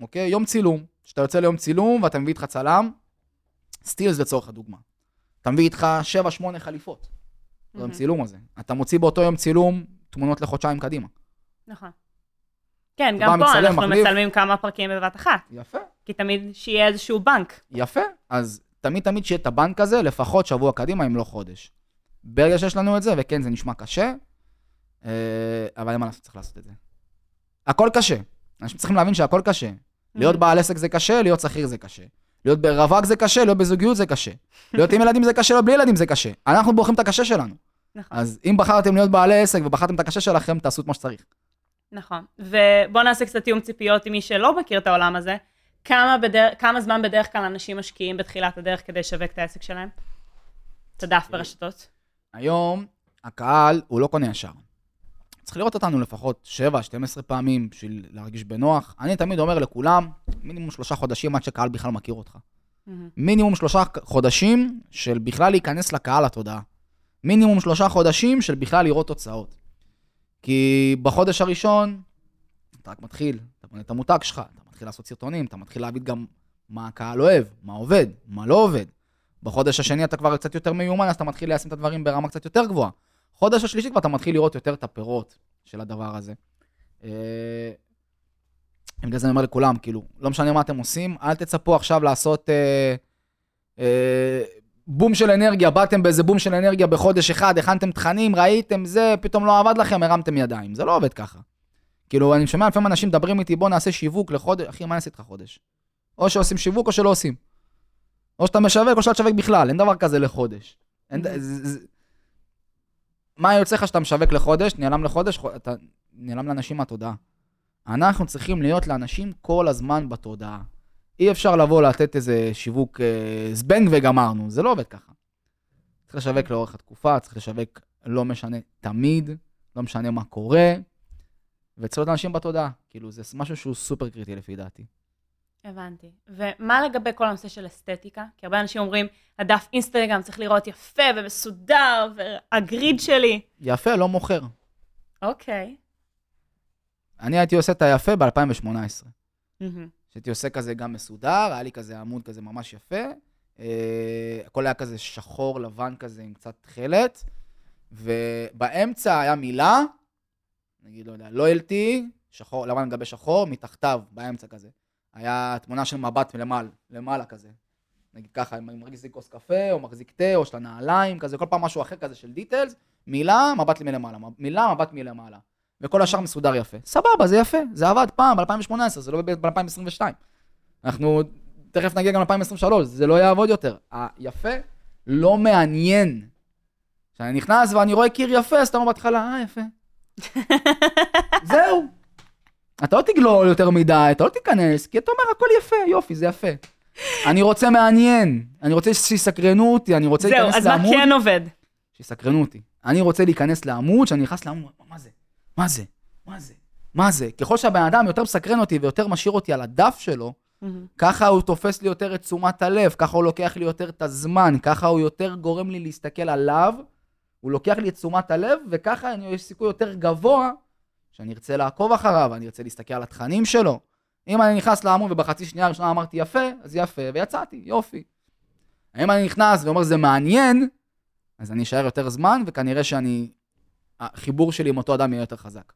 [SPEAKER 2] אוקיי? יום צילום. כשאתה יוצא ליום צילום ואתה מביא איתך צלם, סטילס לצורך הדוגמה. אתה מביא איתך 7-8 חליפות. ביום
[SPEAKER 1] מהמם.
[SPEAKER 2] צילום הזה. אתה מוציא באותו יום צילום תמונות לחודשיים קדימה.
[SPEAKER 1] נכון. כן, גם פה אנחנו
[SPEAKER 2] מחליף.
[SPEAKER 1] מצלמים כמה פרקים בבת אחת,
[SPEAKER 2] יפה.
[SPEAKER 1] כי תמיד שיהיה איזשהו בנק.
[SPEAKER 2] יפה. אז תמיד תמיד שיהיה את הבנק הזה, לפחות שבוע קדימה, אם לא חודש. ברגע שיש לנו את זה, וכן, זה נשמע קשה, אה, אבל אין מה לעשות, צריך לעשות את זה. הכל קשה. אנשים צריכים להבין שהכל קשה. להיות בעל עסק זה קשה, להיות שכיר זה קשה. להיות ברווק זה קשה, להיות בזוגיות זה קשה. להיות עם ילדים זה קשה, להיות בלי ילדים זה קשה. אנחנו בוחרים את הקשה שלנו.
[SPEAKER 1] נכון,
[SPEAKER 2] אז אם בחרתם להיות בעלי עסק ובחרתם את הקשה שלכם, תעשו את מה שצריך.
[SPEAKER 1] נכון. ובואו נעשה קצת תיאום ציפיות עם מי שלא מכיר את העולם הזה. כמה, בדר... כמה זמן בדרך כלל אנשים משקיעים בתחילת הדרך כדי לשווק את העסק שלהם? את הדף ברשתות.
[SPEAKER 2] היום הקהל הוא לא קונה ישר. צריך לראות אותנו לפחות 7-12 פעמים בשביל להרגיש בנוח. אני תמיד אומר לכולם, מינימום שלושה חודשים עד שקהל בכלל מכיר אותך. מינימום שלושה חודשים של בכלל להיכנס לקהל לתודעה. מינימום שלושה חודשים של בכלל לראות תוצאות. כי בחודש הראשון, אתה רק מתחיל, אתה בונה את המותג שלך, אתה מתחיל לעשות סרטונים, אתה מתחיל להבין גם מה הקהל אוהב, מה עובד, מה לא עובד. בחודש השני אתה כבר קצת יותר מיומן, אז אתה מתחיל ליישם את הדברים ברמה קצת יותר גבוהה. חודש השלישי כבר אתה מתחיל לראות יותר את הפירות של הדבר הזה. אה, בגלל זה אני אומר לכולם, כאילו, לא משנה מה אתם עושים, אל תצפו עכשיו לעשות אה, אה, בום של אנרגיה, באתם באיזה בום של אנרגיה בחודש אחד, הכנתם תכנים, ראיתם זה, פתאום לא עבד לכם, הרמתם ידיים. זה לא עובד ככה. כאילו, אני שומע לפעמים אנשים מדברים איתי, בוא נעשה שיווק לחודש, אחי, מה אני אעשה איתך חודש? או שעושים שיווק או שלא עושים. או שאתה משווק או שאתה תשווק בכלל, אין דבר כזה לחודש. אין, זה, מה יוצא לך שאתה משווק לחודש, נעלם לחודש, חו- אתה נעלם לאנשים מהתודעה. אנחנו צריכים להיות לאנשים כל הזמן בתודעה. אי אפשר לבוא לתת איזה שיווק אה, זבנג וגמרנו, זה לא עובד ככה. צריך לשווק לאורך התקופה, צריך לשווק לא משנה תמיד, לא משנה מה קורה, וצריך להיות אנשים בתודעה. כאילו, זה משהו שהוא סופר קריטי לפי דעתי.
[SPEAKER 1] הבנתי. ומה לגבי כל הנושא של אסתטיקה? כי הרבה אנשים אומרים, הדף אינסטגרם צריך לראות יפה ומסודר, והגריד שלי.
[SPEAKER 2] יפה, לא מוכר.
[SPEAKER 1] אוקיי.
[SPEAKER 2] אני הייתי עושה את היפה ב-2018.
[SPEAKER 1] מהמם.
[SPEAKER 2] שהייתי עושה כזה גם מסודר, היה לי כזה עמוד כזה ממש יפה. אה, הכל היה כזה שחור לבן כזה עם קצת תכלת, ובאמצע היה מילה, נגיד, לא יודע, לויאלטי, שחור, לבן על גבי שחור, מתחתיו, באמצע כזה. היה תמונה של מבט מלמעלה, למעלה כזה. נגיד ככה, אם אני מחזיק כוס קפה, או מחזיק תה, או של הנעליים, כזה, כל פעם משהו אחר כזה של דיטלס, מילה, מבט מלמעלה, מילה, מבט מלמעלה. וכל השאר מסודר יפה. סבבה, זה יפה, זה עבד פעם, ב-2018, זה לא ב-2022. אנחנו תכף נגיע גם ל-2023, זה לא יעבוד יותר. היפה לא מעניין. כשאני נכנס ואני רואה קיר יפה, אז אתה אומר בהתחלה, אה, יפה. זהו. אתה לא תגלול יותר מדי, אתה לא תיכנס, כי אתה אומר, הכל יפה, יופי, זה יפה. אני רוצה מעניין, אני רוצה שיסקרנו אותי, אני רוצה להיכנס לעמוד.
[SPEAKER 1] זהו, אז מה כן עובד?
[SPEAKER 2] שיסקרנו אותי. אני רוצה להיכנס לעמוד, שאני נכנס לעמוד, מה זה? מה זה? מה זה? מה זה? ככל שהבן אדם יותר מסקרן אותי ויותר משאיר אותי על הדף שלו, mm-hmm. ככה הוא תופס לי יותר את תשומת הלב, ככה הוא לוקח לי יותר את הזמן, ככה הוא יותר גורם לי להסתכל עליו, הוא לוקח לי את תשומת הלב, וככה אני, יש סיכוי יותר גבוה שאני ארצה לעקוב אחריו, אני ארצה להסתכל על התכנים שלו. אם אני נכנס לעמוד ובחצי שנייה הראשונה אמרתי יפה, אז יפה, ויצאתי, יופי. אם אני נכנס ואומר זה מעניין, אז אני אשאר יותר זמן, וכנראה שאני, החיבור שלי עם אותו אדם יהיה יותר חזק.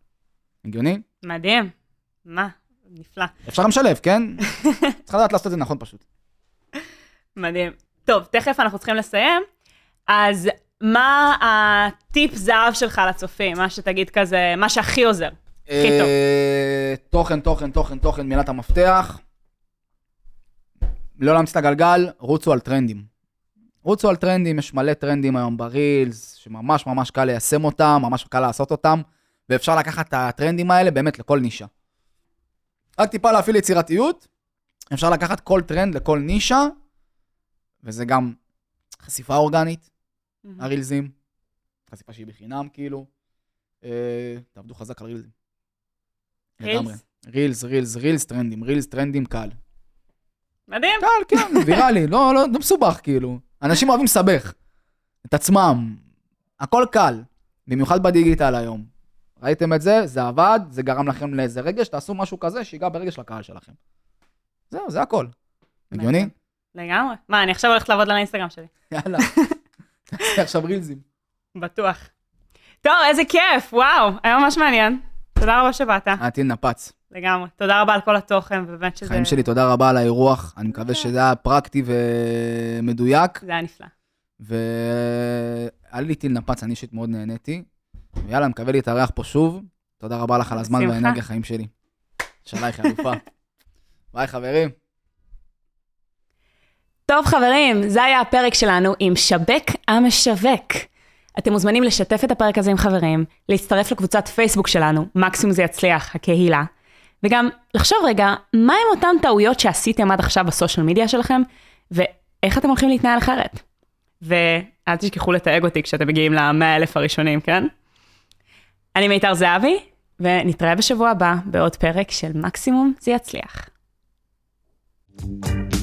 [SPEAKER 2] הגיוני?
[SPEAKER 1] מדהים. מה? נפלא.
[SPEAKER 2] אפשר גם לשלב, כן? צריך לדעת לעשות את זה נכון פשוט.
[SPEAKER 1] מדהים. טוב, תכף אנחנו צריכים לסיים. אז מה הטיפ זהב שלך לצופים? מה שתגיד כזה, מה שהכי עוזר. הכי טוב.
[SPEAKER 2] אה, תוכן, תוכן, תוכן, תוכן, מילת המפתח. לא להמציא את הגלגל, רוצו על טרנדים. רוצו על טרנדים, יש מלא טרנדים היום ברילס, שממש ממש קל ליישם אותם, ממש קל לעשות אותם, ואפשר לקחת את הטרנדים האלה באמת לכל נישה. רק טיפה להפעיל יצירתיות, אפשר לקחת כל טרנד לכל נישה, וזה גם חשיפה אורגנית. הרילזים, חשיפה שהיא בחינם כאילו. אה, תעבדו חזק על רילזים.
[SPEAKER 1] רילס?
[SPEAKER 2] רילס, רילס, רילס טרנדים, רילס טרנדים קל.
[SPEAKER 1] מדהים.
[SPEAKER 2] קל, כן, ויראלי, לא, לא, לא מסובך כאילו. אנשים אוהבים לסבך את עצמם, הכל קל, במיוחד בדיגיטל היום. ראיתם את זה, זה עבד, זה גרם לכם לאיזה רגש, תעשו משהו כזה שיגע ברגש לקהל שלכם. זהו, זה הכל. הגיוני?
[SPEAKER 1] לגמרי. מה, אני עכשיו הולכת לעבוד על האינסטגרם שלי.
[SPEAKER 2] יאללה, תעשי עכשיו רילזים.
[SPEAKER 1] בטוח. טוב, איזה כיף, וואו, היה ממש מעניין. תודה רבה שבאת.
[SPEAKER 2] עתיד נפץ.
[SPEAKER 1] לגמרי. תודה רבה על כל התוכן, ובאמת שזה...
[SPEAKER 2] חיים שלי, תודה רבה על האירוח. אני מקווה שזה היה פרקטי ומדויק.
[SPEAKER 1] זה היה נפלא.
[SPEAKER 2] והיה לי טיל נפץ, אני אישית מאוד נהניתי. ויאללה, מקווה להתארח פה שוב. תודה רבה לך על הזמן והאנרגיה חיים שלי. שלייך, אלופה. ביי, חברים.
[SPEAKER 1] טוב, חברים, זה היה הפרק שלנו עם שבק המשווק. אתם מוזמנים לשתף את הפרק הזה עם חברים, להצטרף לקבוצת פייסבוק שלנו, מקסימום זה יצליח, הקהילה, וגם לחשוב רגע, מה הם אותן טעויות שעשיתם עד עכשיו בסושיאל מדיה שלכם, ואיך אתם הולכים להתנהל אחרת. ואל תשכחו לתייג אותי כשאתם מגיעים ל-100 אלף הראשונים, כן? אני מיתר זהבי, ונתראה בשבוע הבא בעוד פרק של מקסימום זה יצליח. thank you